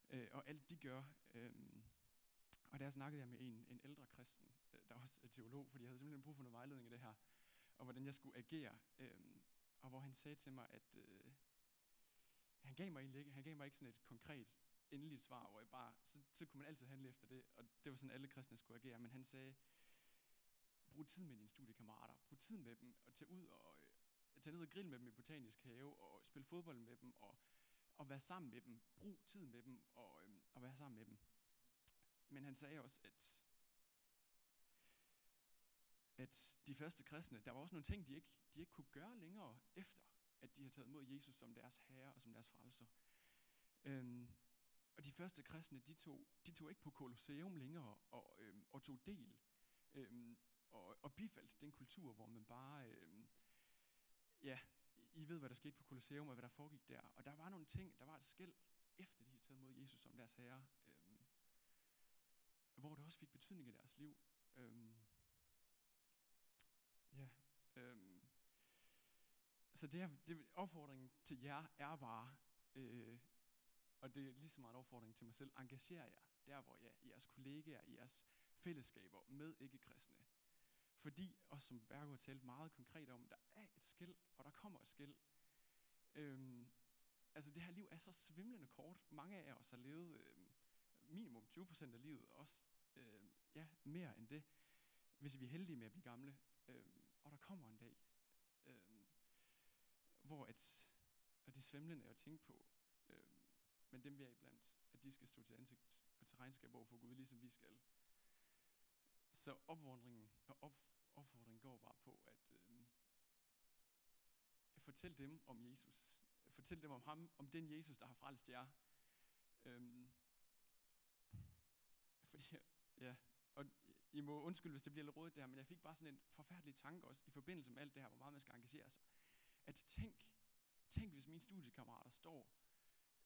Øh, og alt de gør, Øh, og der snakkede jeg med en, en ældre kristen, øh, der også er teolog, fordi jeg havde simpelthen brug for noget vejledning i det her, og hvordan jeg skulle agere. Øh, og hvor han sagde til mig, at øh, han gav mig egentlig ikke, han gav mig ikke sådan et konkret endeligt svar, hvor jeg bare, så, så kunne man altid handle efter det, og det var sådan, alle kristne skulle agere, men han sagde, brug tid med dine studiekammerater, brug tid med dem, og tage ud og øh, tage ned og grille med dem i botanisk have, og spille fodbold med dem, og, og være sammen med dem, brug tid med dem, og, øh, og være sammen med dem. Men han sagde også, at, at de første kristne, der var også nogle ting, de ikke, de ikke kunne gøre længere efter, at de havde taget mod Jesus som deres herre og som deres frelser. Øhm, og de første kristne, de tog, de tog ikke på Colosseum længere og, øhm, og tog del øhm, og, og bifaldt den kultur, hvor man bare, øhm, ja, I ved, hvad der skete på Colosseum og hvad der foregik der. Og der var nogle ting, der var et skæld, efter de havde taget mod Jesus som deres herre hvor det også fik betydning i deres liv. Øhm, ja, øhm, så det er, det, opfordringen til jer er bare, øh, og det er lige så meget en opfordring til mig selv, engager jer der, hvor jeg i jeres kollegaer, i jeres fællesskaber med ikke-kristne. Fordi, og som Bergo har talt meget konkret om, der er et skæld, og der kommer et skæld. Øhm, altså det her liv er så svimlende kort. Mange af os har levet øhm, minimum 20% af livet, også øh, ja, mere end det, hvis vi er heldige med at blive gamle. Øh, og der kommer en dag, øh, hvor at, og det er svimlende at tænke på, øh, men dem vi er iblandt, at de skal stå til ansigt og til regnskab over for Gud, ligesom vi skal. Så opfordringen, og øh, op, opfordringen går bare på, at øh, fortæl dem om Jesus. Fortæl dem om ham, om den Jesus, der har frelst jer. Øh, fordi Ja, og I må undskylde, hvis det bliver lidt rodet det her, men jeg fik bare sådan en forfærdelig tanke også, i forbindelse med alt det her, hvor meget man skal engagere sig. At tænk, tænk hvis mine studiekammerater står,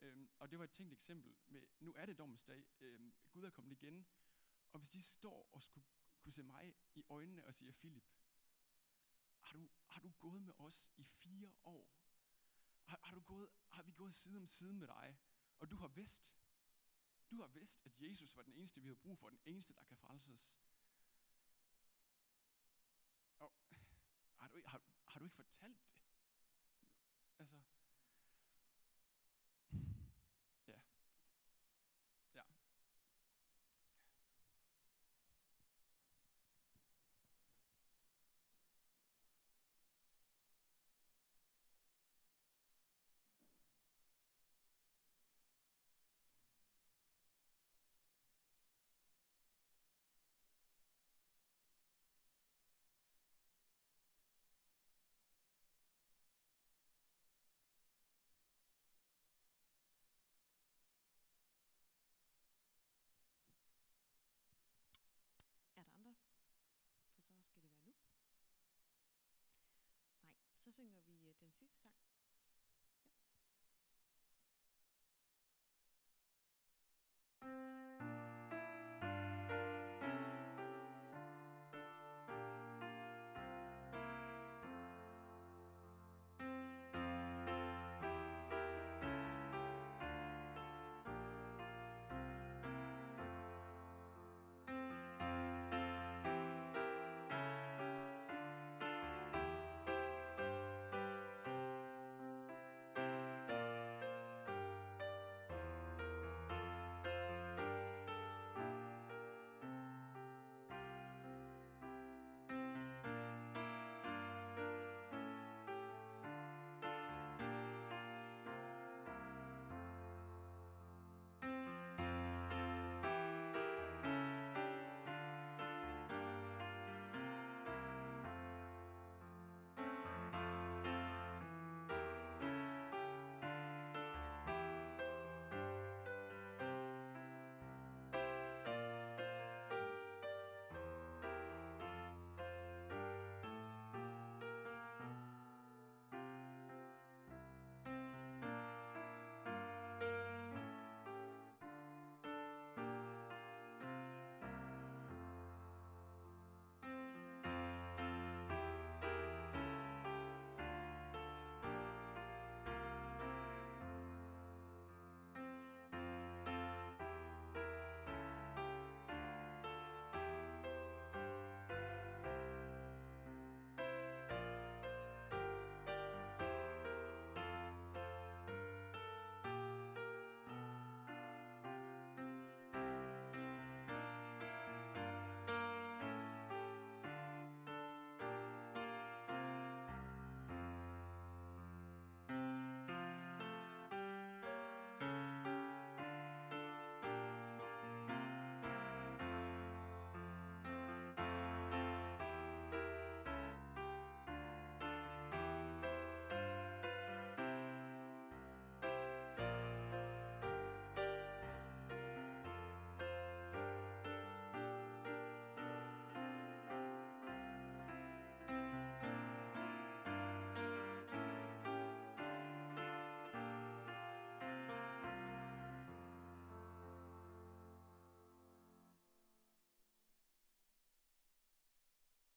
øhm, og det var et tænkt eksempel med, nu er det dommens dag, øhm, Gud er kommet igen, og hvis de står og skulle kunne se mig i øjnene og sige, Philip, har du, har du gået med os i fire år? Har, har, du gået, har vi gået side om side med dig? Og du har vidst, du har vidst, at Jesus var den eneste, vi har brug for, den eneste, der kan frelses. Og har du, har, har du ikke fortalt det? Altså, så synger vi øh, den sidste sang.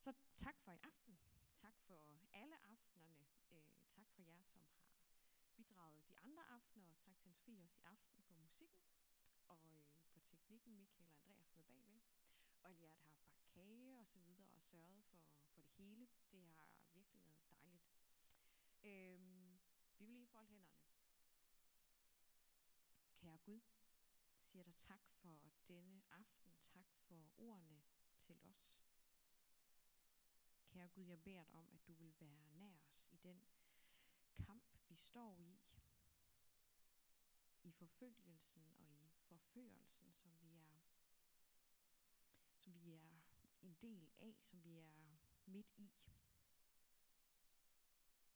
Så tak for i aften. Tak for alle aftenerne. Øh, tak for jer, som har bidraget de andre aftener. Og tak til Sofie også i aften for musikken. Og øh, for teknikken, Michael og Andreas nede bagved. Og alle jer, der har bagt kage og så videre og sørget for, for det hele. Det har virkelig været dejligt. Øh, vi vil lige folde hænderne. Kære Gud, siger dig tak for denne aften. Tak for ordene til os. Kære Gud, jeg beder dig om, at du vil være nær os i den kamp, vi står i. I forfølgelsen og i forførelsen, som vi er som vi er en del af, som vi er midt i.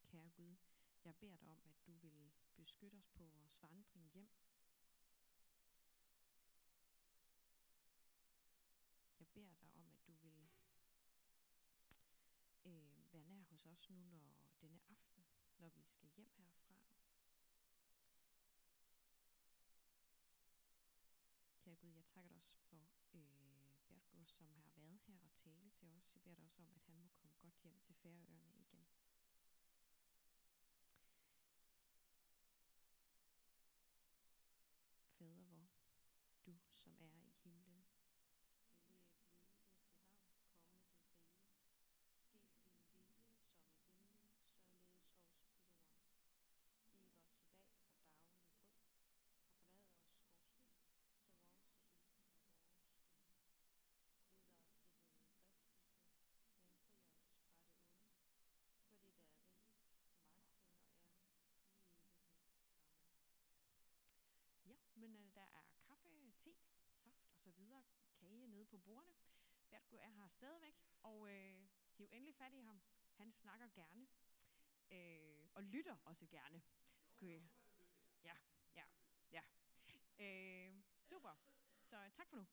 Kære Gud, jeg beder dig om, at du vil beskytte os på vores vandring hjem. Jeg beder dig om, at du vil øh, være nær hos os nu, når denne aften, når vi skal hjem herfra. Kære Gud, jeg takker dig også for øh, Bertgo, som har været her og tale til os. Jeg beder dig også om, at han må komme godt hjem til Færøerne igen. Fader vor, du som er i himlen, hellige blive dit navn, komme dit rige. Ske din vilje som i himlen, således også på jorden. Giv os i dag for daglig brød, og forlad os vores skyld, som også vi gør vores skyldige. Led os ikke ind i fristelse, men fri os fra det onde. For det er riget, magten og æren i evighed. Amen. Ja, men øh, der er kaffe, te, saft og så videre, kage nede på bordene. Bertgo er her stadigvæk, og øh, hiv endelig fat i ham. Han snakker gerne, øh, og lytter også gerne. Okay. Ja, ja, ja. Øh, super. Så tak for nu.